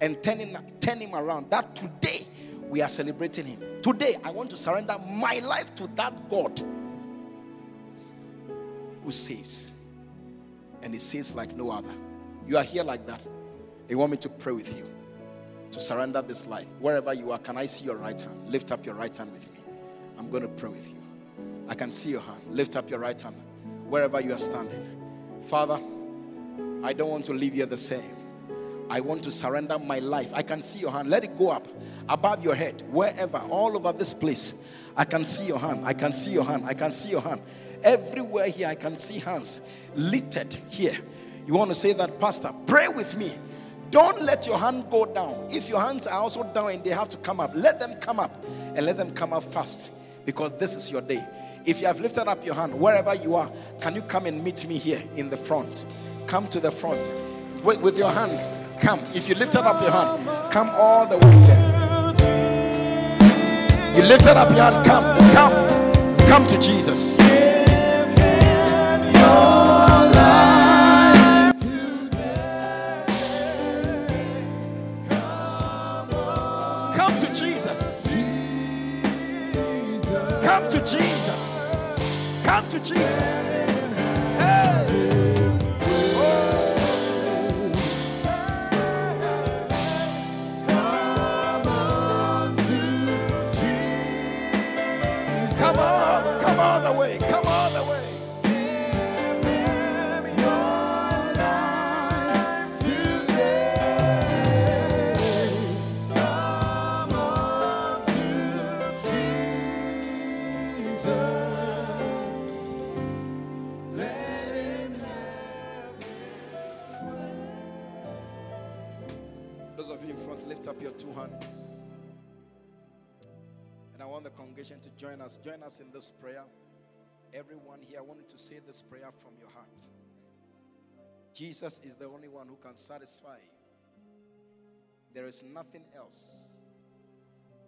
and turned him, turned him around, that today we are celebrating him. Today, I want to surrender my life to that God who saves. And he saves like no other. You are here like that. You want me to pray with you to surrender this life. Wherever you are, can I see your right hand? Lift up your right hand with me. I'm going to pray with you. I can see your hand. Lift up your right hand wherever you are standing. Father, I don't want to leave here the same. I want to surrender my life. I can see your hand. Let it go up above your head, wherever, all over this place. I can see your hand. I can see your hand. I can see your hand. Everywhere here, I can see hands lifted here. You want to say that, Pastor? Pray with me. Don't let your hand go down. If your hands are also down and they have to come up, let them come up and let them come up fast because this is your day. If you have lifted up your hand, wherever you are, can you come and meet me here in the front? Come to the front with, with your hands. Come. If you lifted up your hand, come all the way here. You lifted up your hand, come, come, come to Jesus. Come to Jesus. Come to Jesus. Come on to Jesus. Come on, come all the way, the congregation to join us. Join us in this prayer. Everyone here, I want you to say this prayer from your heart. Jesus is the only one who can satisfy you. There is nothing else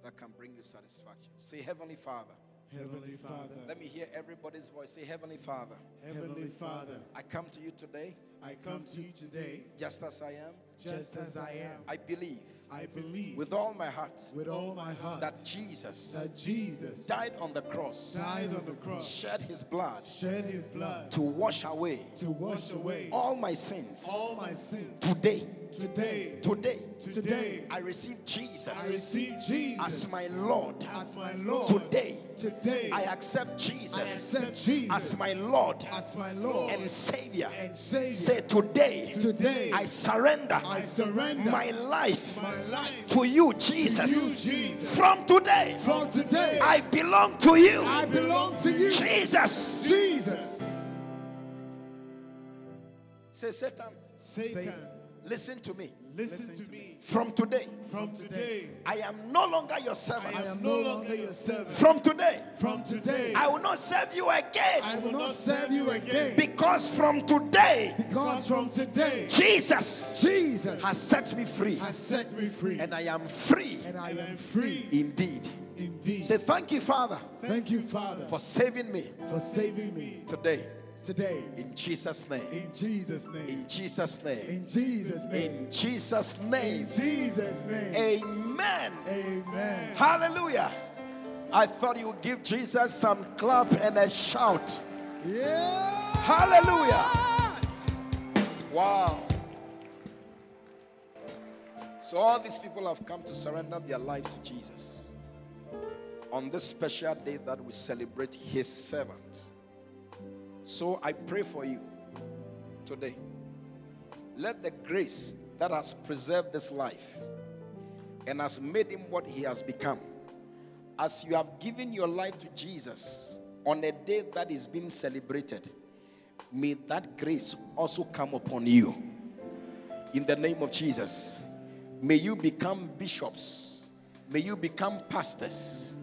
that can bring you satisfaction. Say, Heavenly Father. Heavenly Father, Let me hear everybody's voice. Say, Heavenly Father, Heavenly Father, I come to you today I come to you today just as I am. just as I am. I believe I believe with all my heart with all my heart that Jesus that Jesus died on the cross, died on the cross, shed his blood shed his blood to wash away to wash away all my sins. all my sins. Today, Today, today, today, I receive Jesus I receive Jesus as my Lord. as my Lord. Today, Today, I accept Jesus I accept Jesus as my Lord as my Lord and Savior. and Savior. Say today, Today, I surrender I surrender my life my life to you, to Jesus. you, Jesus. From today, From today, I belong to you, I belong to you, Jesus. Jesus. Say, Satan, Satan, listen to me. Listen to me. From today, From today, I am no longer your servant. I am no longer your servant. From today, From today, I will not serve you again. I will not serve you again. Because from today, Because from today, Jesus Jesus has set me free. has set me free. And I am free And I am free indeed. indeed. Say thank you, Father, Thank you, Father, for saving me for saving me today. Today. In Jesus' name. In Jesus' name. In Jesus' name. In Jesus' name. In Jesus' name. In Jesus' name. Amen. Amen. Hallelujah. I thought you would give Jesus some clap and a shout. Yeah. Hallelujah. Wow. So, all these people have come to surrender their life to Jesus on this special day that we celebrate His servant. So, I pray for you today. Let the grace that has preserved this life and has made him what he has become, as you have given your life to Jesus on a day that is being celebrated, may that grace also come upon you. In the name of Jesus, may you become bishops. May you become pastors.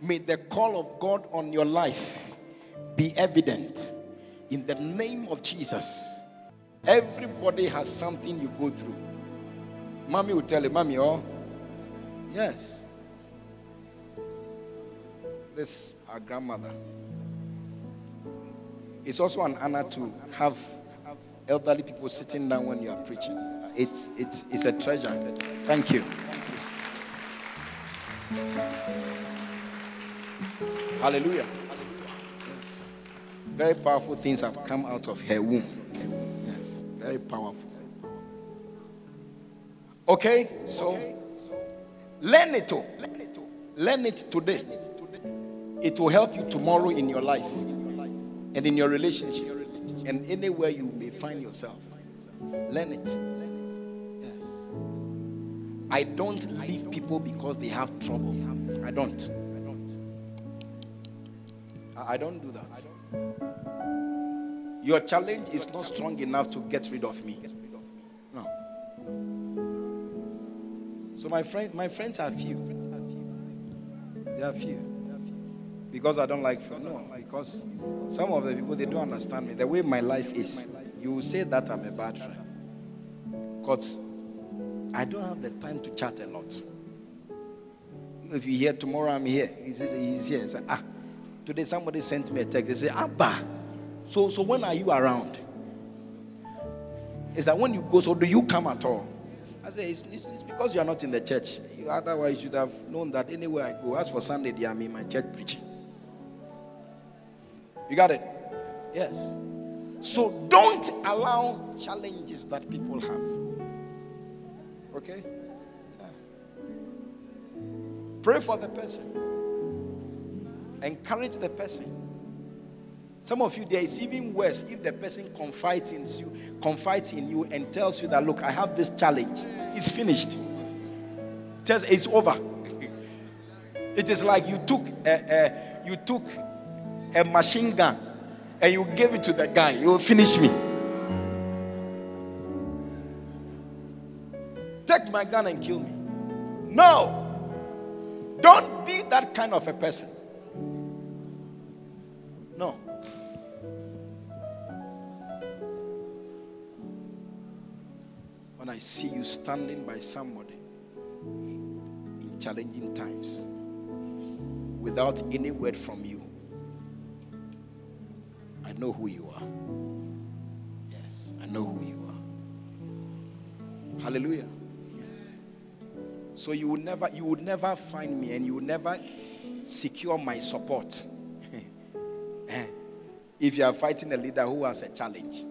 May the call of God on your life be evident in the name of Jesus. Everybody has something you go through. Mommy will tell you, Mommy, oh, yes. This our grandmother. It's also an honor to have elderly people sitting down when you are preaching. It's, it's, it's a treasure. Thank you. Hallelujah. Very powerful things have come out of her womb. Yes, very powerful. Okay, so learn it. To, learn it today. It will help you tomorrow in your life and in your relationship and anywhere you may find yourself. Learn it. Yes. I don't leave people because they have trouble. I don't. I I don't do that. Your challenge is not strong enough to get rid of me. No. So my friend, my friends are few. They are few. Because I don't like friends. No, because some of the people they don't understand me. The way my life is, you will say that I'm a bad friend. Because I don't have the time to chat a lot. If you hear tomorrow I'm here, he's, he's here. Say, ah, today somebody sent me a text. They say, Abba. So so when are you around? Is that when you go, so do you come at all? I say, it's, it's, it's because you are not in the church. You, otherwise, you should have known that anywhere I go. As for Sunday, they I'm in my church preaching. You got it? Yes. So don't allow challenges that people have. Okay? Yeah. Pray for the person. Encourage the person. Some of you, there is even worse if the person confides in you, confides in you, and tells you that, look, I have this challenge. It's finished. Just it's over. it is like you took a, a, you took a machine gun and you gave it to the guy. You will finish me. Take my gun and kill me. No. Don't be that kind of a person. No. When I see you standing by somebody in challenging times without any word from you, I know who you are. Yes, I know who you are. Hallelujah. Yes. So you would never you would never find me and you would never secure my support. If you are fighting a leader who has a challenge.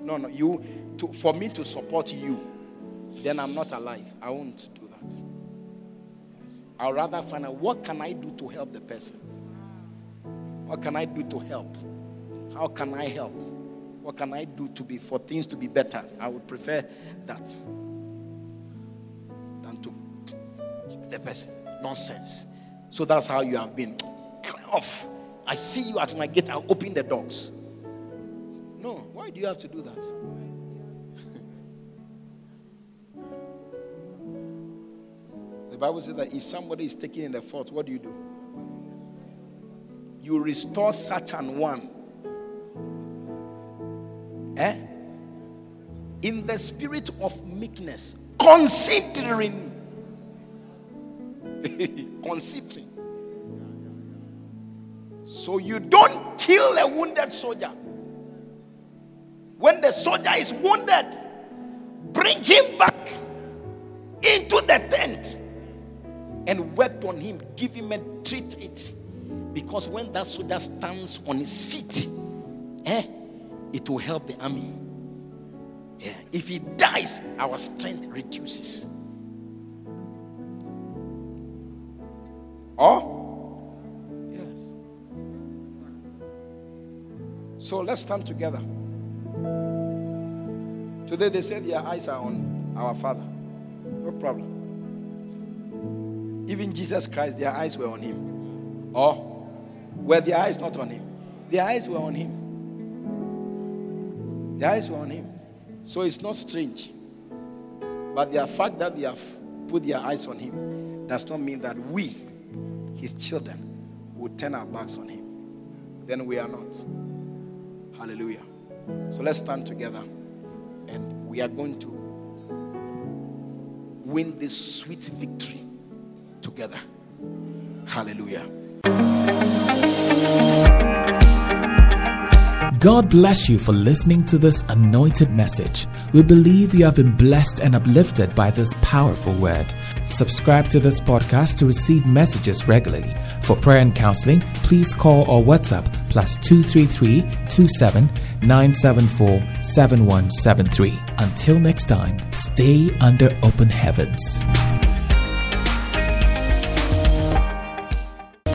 No, no, you to, for me to support you, then I'm not alive. I won't do that. I'll rather find out what can I do to help the person. What can I do to help? How can I help? What can I do to be for things to be better? I would prefer that than to the person. Nonsense. So that's how you have been off. I see you at my gate, I'll open the doors. No, why do you have to do that? the Bible says that if somebody is taken in the fault, what do you do? You restore such an one. Eh? In the spirit of meekness, considering. considering. So you don't kill a wounded soldier. When the soldier is wounded, bring him back into the tent and work on him, give him a treat it. Because when that soldier stands on his feet, eh, it will help the army. Yeah. If he dies, our strength reduces. So let's stand together. Today they said their eyes are on our Father. No problem. Even Jesus Christ, their eyes were on him. Or were their eyes not on him? Their eyes were on him. Their eyes were on him. So it's not strange. But the fact that they have put their eyes on him does not mean that we, his children, will turn our backs on him. Then we are not. Hallelujah. So let's stand together and we are going to win this sweet victory together. Hallelujah. God bless you for listening to this anointed message. We believe you have been blessed and uplifted by this powerful word. Subscribe to this podcast to receive messages regularly. For prayer and counseling, please call or WhatsApp plus 233 27 974 7173. Until next time, stay under open heavens.